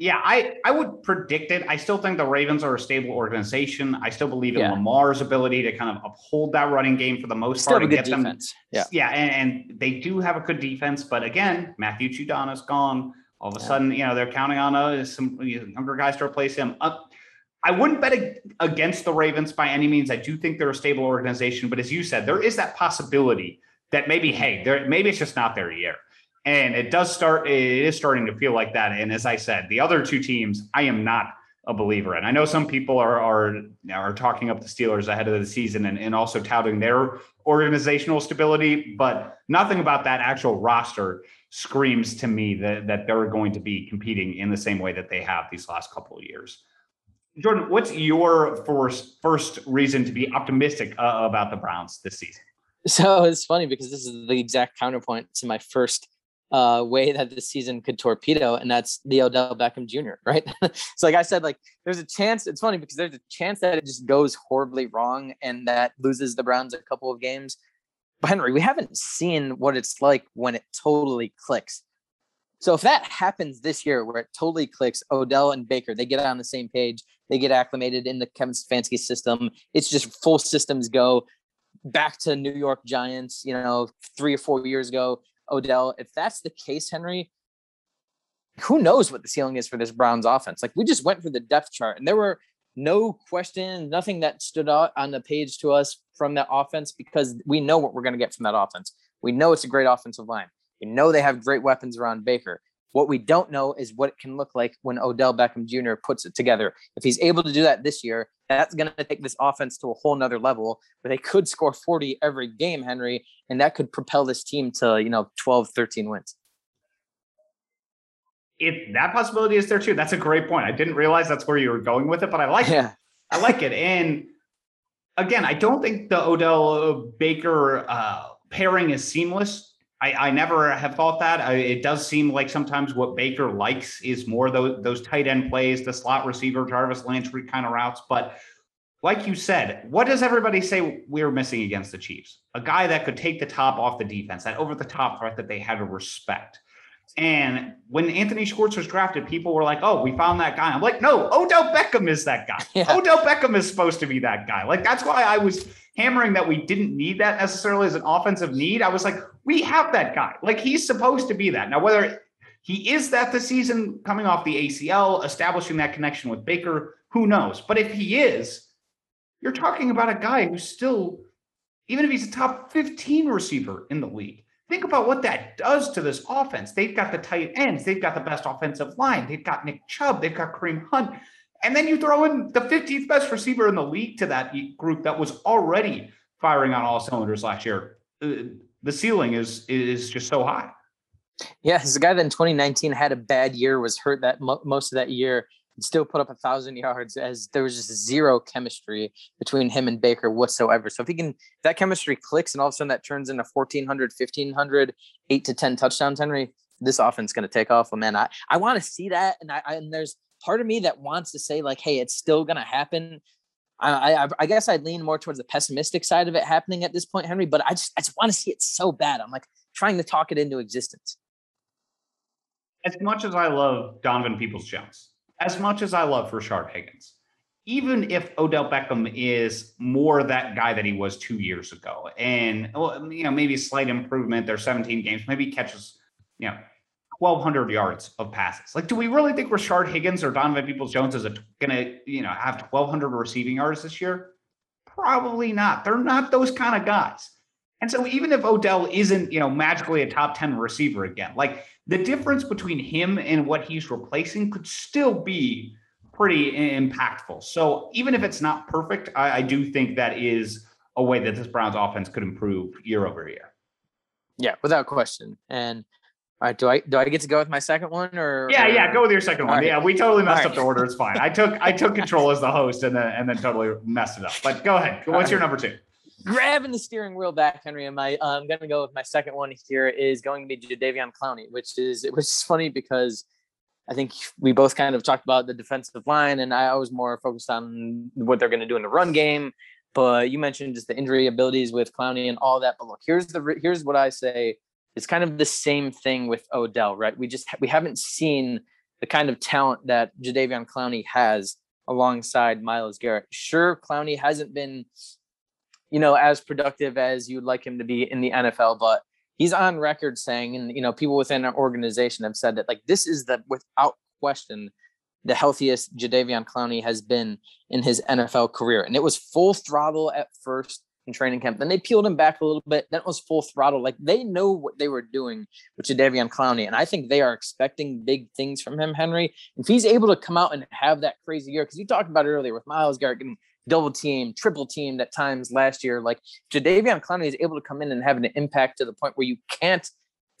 Yeah, I, I would predict it. I still think the Ravens are a stable organization. I still believe in yeah. Lamar's ability to kind of uphold that running game for the most still part and get defense. them. Yeah, yeah, and, and, they do have a good defense, but again, Matthew Judon is gone. All of a yeah. sudden, you know, they're counting on uh, some younger guys to replace him. Uh, I wouldn't bet against the Ravens by any means. I do think they're a stable organization, but as you said, there is that possibility that maybe, hey, there maybe it's just not their year. And it does start, it is starting to feel like that. And as I said, the other two teams, I am not a believer in. I know some people are are are talking up the Steelers ahead of the season and, and also touting their organizational stability, but nothing about that actual roster screams to me that, that they're going to be competing in the same way that they have these last couple of years. Jordan, what's your first first reason to be optimistic uh, about the Browns this season? So it's funny because this is the exact counterpoint to my first uh, way that the season could torpedo, and that's the Odell Beckham Jr. Right? so, like I said, like there's a chance. It's funny because there's a chance that it just goes horribly wrong and that loses the Browns a couple of games. Henry, we haven't seen what it's like when it totally clicks. So if that happens this year, where it totally clicks, Odell and Baker, they get on the same page, they get acclimated in the Kevin Stefanski system. It's just full systems go back to New York Giants, you know, three or four years ago. Odell, if that's the case, Henry, who knows what the ceiling is for this Browns offense? Like we just went through the depth chart, and there were no question, nothing that stood out on the page to us from that offense because we know what we're going to get from that offense. We know it's a great offensive line. We know they have great weapons around Baker. What we don't know is what it can look like when Odell Beckham Jr. puts it together. If he's able to do that this year, that's going to take this offense to a whole nother level where they could score 40 every game, Henry, and that could propel this team to, you know, 12, 13 wins if that possibility is there too, that's a great point. I didn't realize that's where you were going with it, but I like yeah. it. I like it. And again, I don't think the Odell Baker uh, pairing is seamless. I, I never have thought that. I, it does seem like sometimes what Baker likes is more those, those tight end plays, the slot receiver, Jarvis Landry kind of routes. But like you said, what does everybody say we are missing against the Chiefs? A guy that could take the top off the defense, that over the top threat that they had to respect. And when Anthony Schwartz was drafted, people were like, "Oh, we found that guy." I'm like, "No, Odell Beckham is that guy. Yeah. Odell Beckham is supposed to be that guy." Like that's why I was hammering that we didn't need that necessarily as an offensive need. I was like, "We have that guy. Like he's supposed to be that." Now, whether he is that the season coming off the ACL, establishing that connection with Baker, who knows? But if he is, you're talking about a guy who's still, even if he's a top 15 receiver in the league, Think about what that does to this offense. They've got the tight ends, they've got the best offensive line, they've got Nick Chubb, they've got Kareem Hunt. And then you throw in the 15th best receiver in the league to that group that was already firing on all cylinders last year. Uh, the ceiling is is just so high. Yeah, he's a guy that in 2019 had a bad year, was hurt that mo- most of that year, still put up a thousand yards as there was just zero chemistry between him and Baker whatsoever. So if he can, if that chemistry clicks and all of a sudden that turns into 1400, 1500, eight to 10 touchdowns, Henry, this offense is going to take off. Well, man, I, I want to see that. And I, I, and there's part of me that wants to say like, Hey, it's still going to happen. I, I, I guess I'd lean more towards the pessimistic side of it happening at this point, Henry, but I just, I just want to see it so bad. I'm like trying to talk it into existence. As much as I love Donovan Peoples Jones, as much as I love Rashard Higgins, even if Odell Beckham is more that guy that he was two years ago, and you know maybe slight improvement, there's 17 games, maybe he catches you know 1,200 yards of passes. Like, do we really think Rashard Higgins or Donovan Peoples Jones is going to you know have 1,200 receiving yards this year? Probably not. They're not those kind of guys. And so even if Odell isn't, you know, magically a top 10 receiver again, like the difference between him and what he's replacing could still be pretty impactful. So even if it's not perfect, I, I do think that is a way that this Browns offense could improve year over year. Yeah, without question. And all right, do I do I get to go with my second one or Yeah, yeah, go with your second one. Right. Yeah, we totally messed all up the order. It's fine. I took I took control as the host and then and then totally messed it up. But go ahead. What's all your right. number two? Grabbing the steering wheel back, Henry. And my uh, I'm gonna go with my second one here is going to be Jadeveon Clowney, which is which is funny because I think we both kind of talked about the defensive line, and I was more focused on what they're to do in the run game. But you mentioned just the injury abilities with Clowney and all that. But look, here's the here's what I say. It's kind of the same thing with Odell, right? We just we haven't seen the kind of talent that Jadeveon Clowney has alongside Myles Garrett. Sure, Clowney hasn't been, you know, as productive as you'd like him to be in the NFL, but he's on record saying, and you know, people within our organization have said that like this is the without question the healthiest Jadeveon Clowney has been in his NFL career. And it was full throttle at first in training camp. Then they peeled him back a little bit. Then it was full throttle. Like they know what they were doing with Jadeveon Clowney. And I think they are expecting big things from him, Henry. If he's able to come out and have that crazy year, because you talked about earlier with Myles Garrett getting double team, triple team at times last year. Like Jadeveon Clowney is able to come in and have an impact to the point where you can't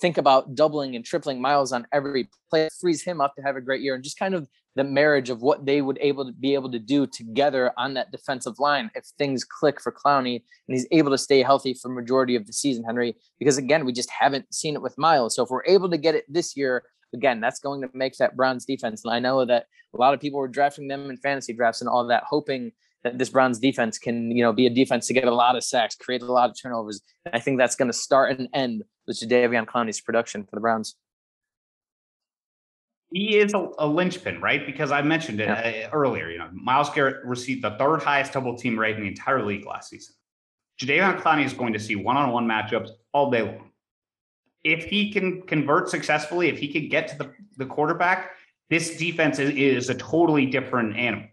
think about doubling and tripling Myles on every play, frees him up to have a great year, and just kind of the marriage of what they would able to be able to do together on that defensive line if things click for Clowney and he's able to stay healthy for majority of the season, Henry. Because again, we just haven't seen it with Myles. So if we're able to get it this year, again, that's going to make that Browns defense. And I know that a lot of people were drafting them in fantasy drafts and all that, hoping this Browns defense can, you know, be a defense to get a lot of sacks, create a lot of turnovers. And I think that's going to start and end with Jadeveon Clowney's production for the Browns. He is a, a linchpin, right? Because I mentioned it yeah. uh, earlier. You know, Myles Garrett received the third highest double team rate in the entire league last season. Jadeveon Clowney is going to see one-on-one matchups all day long. If he can convert successfully, if he can get to the, the quarterback, this defense is, is a totally different animal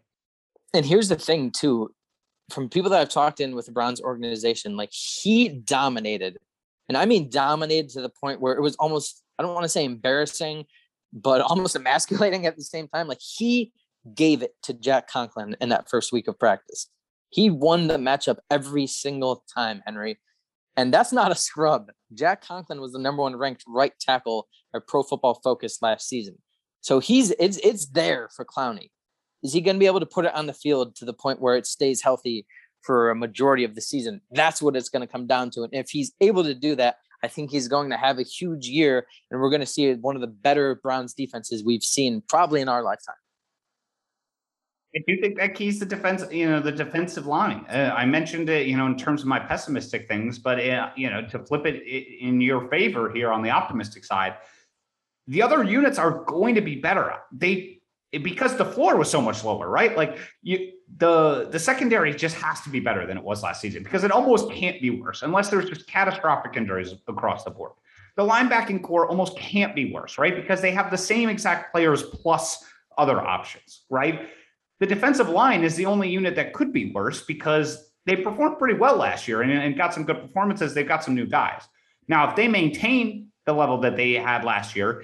and here's the thing too from people that I've talked in with the Browns organization, like he dominated, and I mean dominated to the point where it was almost, I don't want to say embarrassing, but almost emasculating at the same time. Like he gave it to Jack Conklin in that first week of practice. He won the matchup every single time, Henry. And that's not a scrub. Jack Conklin was the number one ranked right tackle at Pro Football Focus last season. So he's it's it's there for Clowney is he going to be able to put it on the field to the point where it stays healthy for a majority of the season? That's what it's going to come down to. And if he's able to do that, I think he's going to have a huge year, and we're going to see one of the better Browns defenses we've seen probably in our lifetime. I do think that keys the defense, you know, the defensive line. Uh, I mentioned it, you know, in terms of my pessimistic things, but uh, you know, to flip it in your favor here on the optimistic side, the other units are going to be better. They because the floor was so much lower, right? Like you, the the secondary just has to be better than it was last season because it almost can't be worse unless there's just catastrophic injuries across the board. The linebacking corps almost can't be worse, right? Because they have the same exact players plus other options, right? The defensive line is the only unit that could be worse because they performed pretty well last year and, and got some good performances. They've got some new guys. Now, if they maintain the level that they had last year,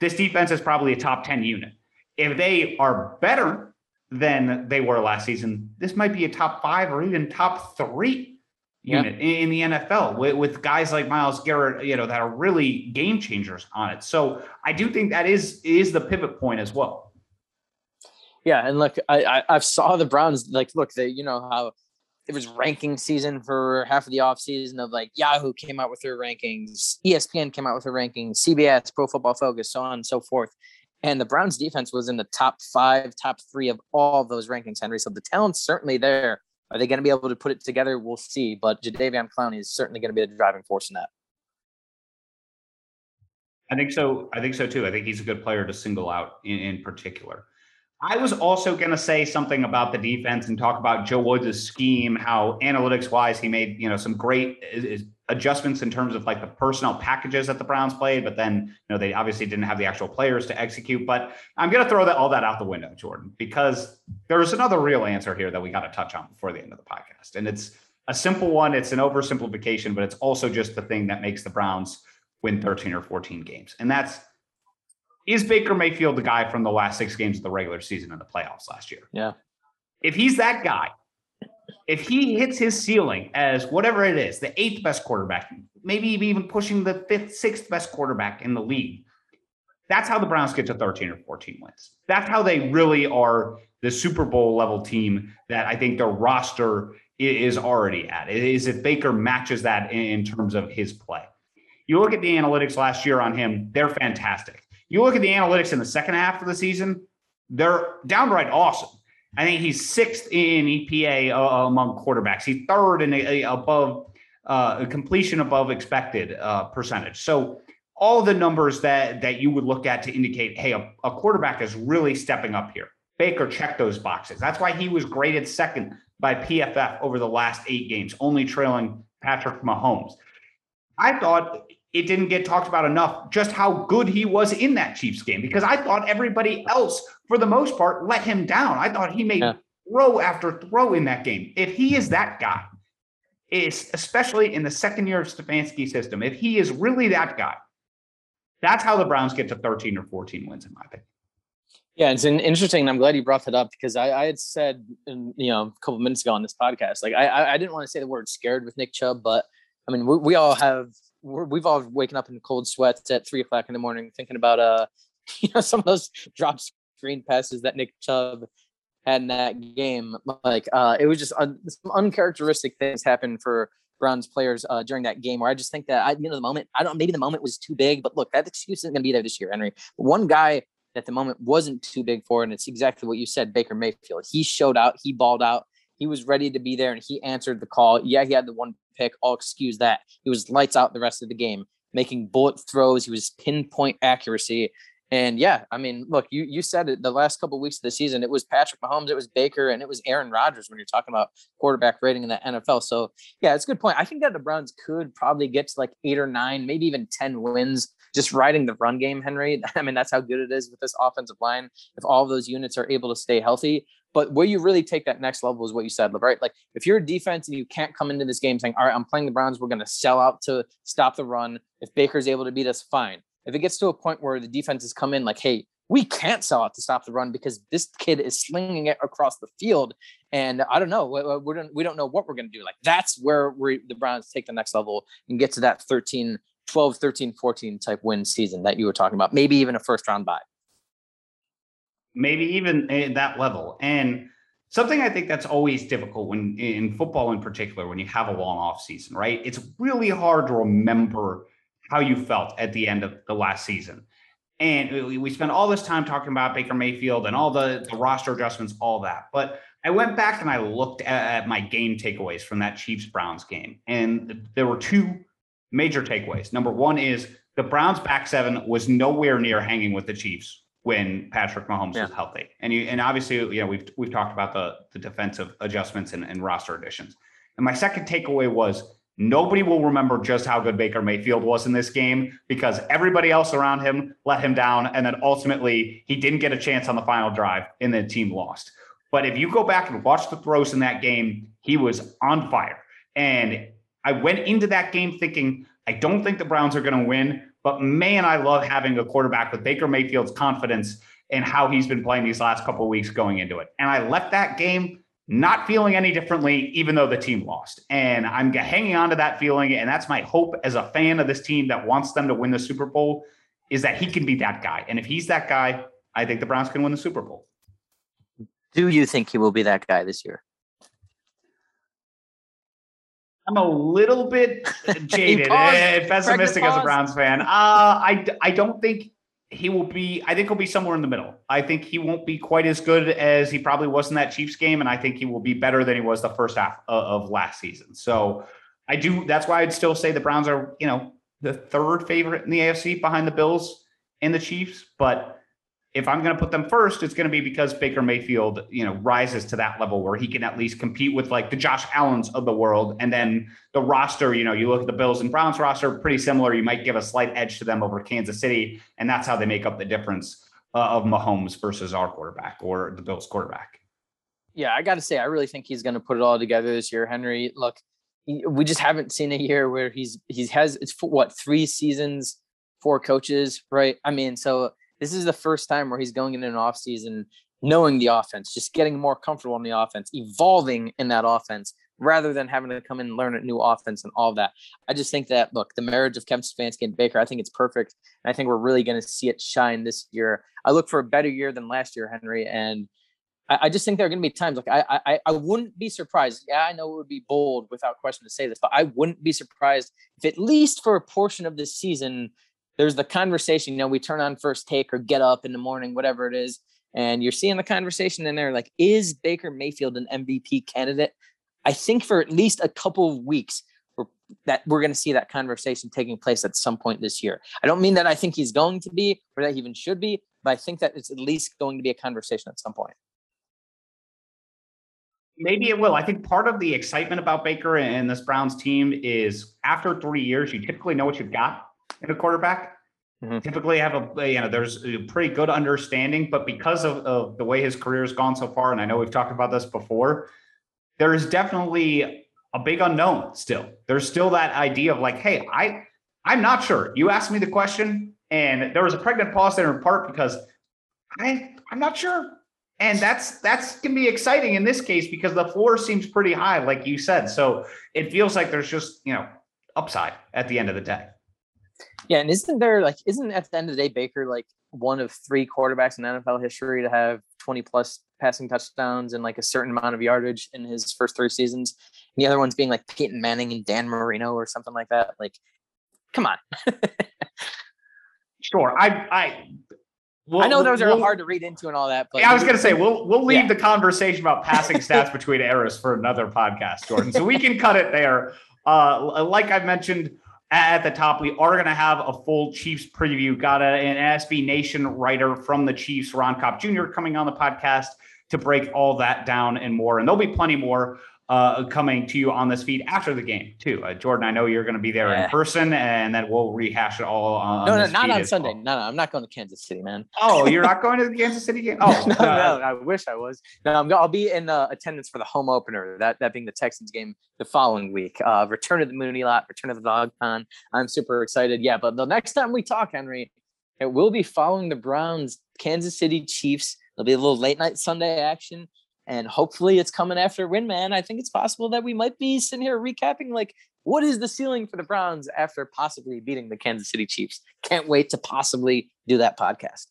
this defense is probably a top 10 unit if they are better than they were last season, this might be a top five or even top three unit in, the NFL with, with, guys like Myles Garrett, you know, that are really game changers on it. So I do think that is is the pivot point as well. Yeah, and look, I, I I've saw the Browns like look, they you know how it was ranking season for half of the offseason of like Yahoo came out with their rankings, ESPN came out with their rankings, CBS, Pro Football Focus, so on and so forth. And the Browns defense was in the top five, top three of all of those rankings, Henry. So the talent's certainly there. Are they going to be able to put it together? We'll see. But Jadeveon Clowney is certainly going to be the driving force in that. I think so. I think so too. I think he's a good player to single out in, in particular. I was also going to say something about the defense and talk about Joe Woods' scheme, how analytics wise he made you know some great adjustments in terms of like the personnel packages that the Browns played, but then you know they obviously didn't have the actual players to execute. But I'm going to throw that all that out the window, Jordan, because there's another real answer here that we got to touch on before the end of the podcast, and it's a simple one. It's an oversimplification, but it's also just the thing that makes the Browns win 13 or 14 games, and that's is Baker Mayfield the guy from the last six games of the regular season and the playoffs last year? Yeah. If he's that guy, if he hits his ceiling as whatever it is, the eighth best quarterback, maybe even pushing the fifth, sixth best quarterback in the league, that's how the Browns get to 13 or 14 wins. That's how they really are the Super Bowl level team that I think their roster is already at. Is if Baker matches that in terms of his play. You look at the analytics last year on him, they're fantastic. You look at the analytics in the second half of the season, they're downright awesome. I think he's sixth in EPA uh, among quarterbacks. He's third in a, a above uh, completion above expected uh, percentage. So all the numbers that that you would look at to indicate, hey, a, a quarterback is really stepping up here. Baker checked those boxes. That's why he was graded second by PFF over the last eight games, only trailing Patrick Mahomes. I thought it didn't get talked about enough just how good he was in that Chiefs game because I thought everybody else, for the most part, let him down. I thought he made yeah. throw after throw in that game. If he is that guy, is especially in the second year of Stefanski system, if he is really that guy, that's how the Browns get to 13 or 14 wins, in my opinion. Yeah, it's interesting. I'm glad you brought that up because I, I had said, in, you know, a couple minutes ago on this podcast, like I, I didn't want to say the word scared with Nick Chubb, but I mean, we, we all have we've all waken up in cold sweats at three o'clock in the morning thinking about uh you know some of those drop screen passes that Nick Chubb had in that game. Like uh it was just some uncharacteristic things happened for Browns players uh, during that game where I just think that I, you know, the moment, I don't, maybe the moment was too big, but look, that excuse isn't going to be there this year, Henry. One guy at the moment wasn't too big for, and it's exactly what you said, Baker Mayfield. He showed out, he balled out, he was ready to be there, and he answered the call. Yeah, he had the one pick. I'll excuse that. He was lights out the rest of the game, making bullet throws. He was pinpoint accuracy. And yeah, I mean, look, you you said it the last couple of weeks of the season, it was Patrick Mahomes, it was Baker, and it was Aaron Rodgers when you're talking about quarterback rating in the NFL. So yeah, it's a good point. I think that the Browns could probably get to like eight or nine, maybe even 10 wins just riding the run game, Henry. I mean, that's how good it is with this offensive line. If all those units are able to stay healthy, but where you really take that next level is what you said, right? Like if you're a defense and you can't come into this game saying, all right, I'm playing the Browns, we're going to sell out to stop the run. If Baker's able to beat us, fine. If it gets to a point where the defense has come in like, hey, we can't sell out to stop the run because this kid is slinging it across the field. And I don't know, we don't, we don't know what we're going to do. Like that's where we the Browns take the next level and get to that 13, 12, 13, 14 type win season that you were talking about, maybe even a first round bye maybe even at that level. And something I think that's always difficult when in football in particular, when you have a long off season, right? It's really hard to remember how you felt at the end of the last season. And we spent all this time talking about Baker Mayfield and all the, the roster adjustments, all that. But I went back and I looked at, my game takeaways from that Chiefs Browns game. And there were two major takeaways. Number one is the Browns back seven was nowhere near hanging with the Chiefs when Patrick Mahomes yeah. was healthy. And you and obviously, you know, we've we've talked about the the defensive adjustments and, and roster additions. And my second takeaway was nobody will remember just how good Baker Mayfield was in this game because everybody else around him let him down. And then ultimately he didn't get a chance on the final drive and the team lost. But if you go back and watch the throws in that game, he was on fire. And I went into that game thinking, I don't think the Browns are going to win, but man, I love having a quarterback with Baker Mayfield's confidence and how he's been playing these last couple of weeks going into it. And I left that game not feeling any differently, even though the team lost. And I'm hanging on to that feeling. And that's my hope as a fan of this team that wants them to win the Super Bowl is that he can be that guy. And if he's that guy, I think the Browns can win the Super Bowl. Do you think he will be that guy this year? I'm a little bit jaded, and pessimistic as a Browns fan. Uh, I I don't think he will be. I think he'll be somewhere in the middle. I think he won't be quite as good as he probably was in that Chiefs game, and I think he will be better than he was the first half of, of last season. So I do. That's why I'd still say the Browns are, you know, the third favorite in the AFC behind the Bills and the Chiefs. But if I'm going to put them first, it's going to be because Baker Mayfield, you know, rises to that level where he can at least compete with like the Josh Allens of the world. And then the roster, you know, you look at the Bills and Browns roster, pretty similar. You might give a slight edge to them over Kansas City, and that's how they make up the difference uh, of Mahomes versus our quarterback or the Bills quarterback. Yeah, I got to say, I really think he's going to put it all together this year, Henry. Look, we just haven't seen a year where he's he's has it's what three seasons, four coaches, right? I mean, so this is the first time where he's going in an offseason knowing the offense, just getting more comfortable in the offense, evolving in that offense rather than having to come in and learn a new offense and all that. I just think that look, the marriage of Kevin Stefanski and Baker, I think it's perfect. And I think we're really going to see it shine this year. I look for a better year than last year, Henry. And I, I just think there are going to be times like I, I I wouldn't be surprised. Yeah, I know it would be bold without question to say this, but I wouldn't be surprised if at least for a portion of this season there's the conversation. You know, we turn on first take or get up in the morning, whatever it is, and you're seeing the conversation in there. Like, is Baker Mayfield an MVP candidate? I think for at least a couple of weeks we're, that we're going to see that conversation taking place at some point this year. I don't mean that I think he's going to be or that he even should be, but I think that it's at least going to be a conversation at some point. Maybe it will. I think part of the excitement about Baker and this Browns team is after three years, you typically know what you've got in a quarterback. Mm-hmm. Typically have a you know there's a pretty good understanding, but because of, of the way his career has gone so far, and I know we've talked about this before, there is definitely a big unknown still. There's still that idea of like, hey, I I'm not sure. You asked me the question, and there was a pregnant pause there in part because I I'm not sure. And that's that's can be exciting in this case because the floor seems pretty high, like you said. So it feels like there's just, you know, upside at the end of the day. Yeah, and isn't there like isn't at the end of the day Baker like one of three quarterbacks in NFL history to have 20 plus passing touchdowns and like a certain amount of yardage in his first three seasons. And the other ones being like Peyton Manning and Dan Marino or something like that. Like, come on. sure. I I We'll, I know those we'll, are hard to read into and all that. But yeah, I was going to say we'll we'll leave yeah. the conversation about passing stats between eras for another podcast, Jordan. So we can cut it there. Uh, like I mentioned, at the top, we are going to have a full Chiefs preview. Got a, an SB Nation writer from the Chiefs, Ron Kopp Jr., coming on the podcast to break all that down and more. And there'll be plenty more uh, coming to you on this feed after the game too. Uh, Jordan, I know you're going to be there yeah. in person, and then we'll rehash it all. On no, no, not on Sunday. Well. No, no, I'm not going to Kansas City, man. Oh, you're not going to the Kansas City game? Oh, no, uh, no, I wish I was. No, I'm, I'll be in uh, attendance for the home opener. That that being the Texans game the following week. Uh, return to the Muni Lot, return to the Dawg Pound. I'm super excited. Yeah, but the next time we talk, Henry, it will be following the Browns, Kansas City Chiefs. There'll be a little late night Sunday action and hopefully it's coming after a win, man. I think it's possible that we might be sitting here recapping like what is the ceiling for the Browns after possibly beating the Kansas City Chiefs. Can't wait to possibly do that podcast.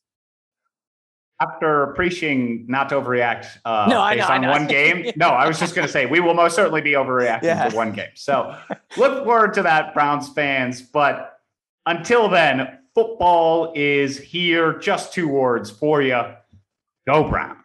After preaching not to overreact uh, no, based know, on one game, no, I was just going to say we will most certainly be overreacting yeah. to one game. So look forward to that, Browns fans. But until then, football is here. Just two words for you: Go Browns.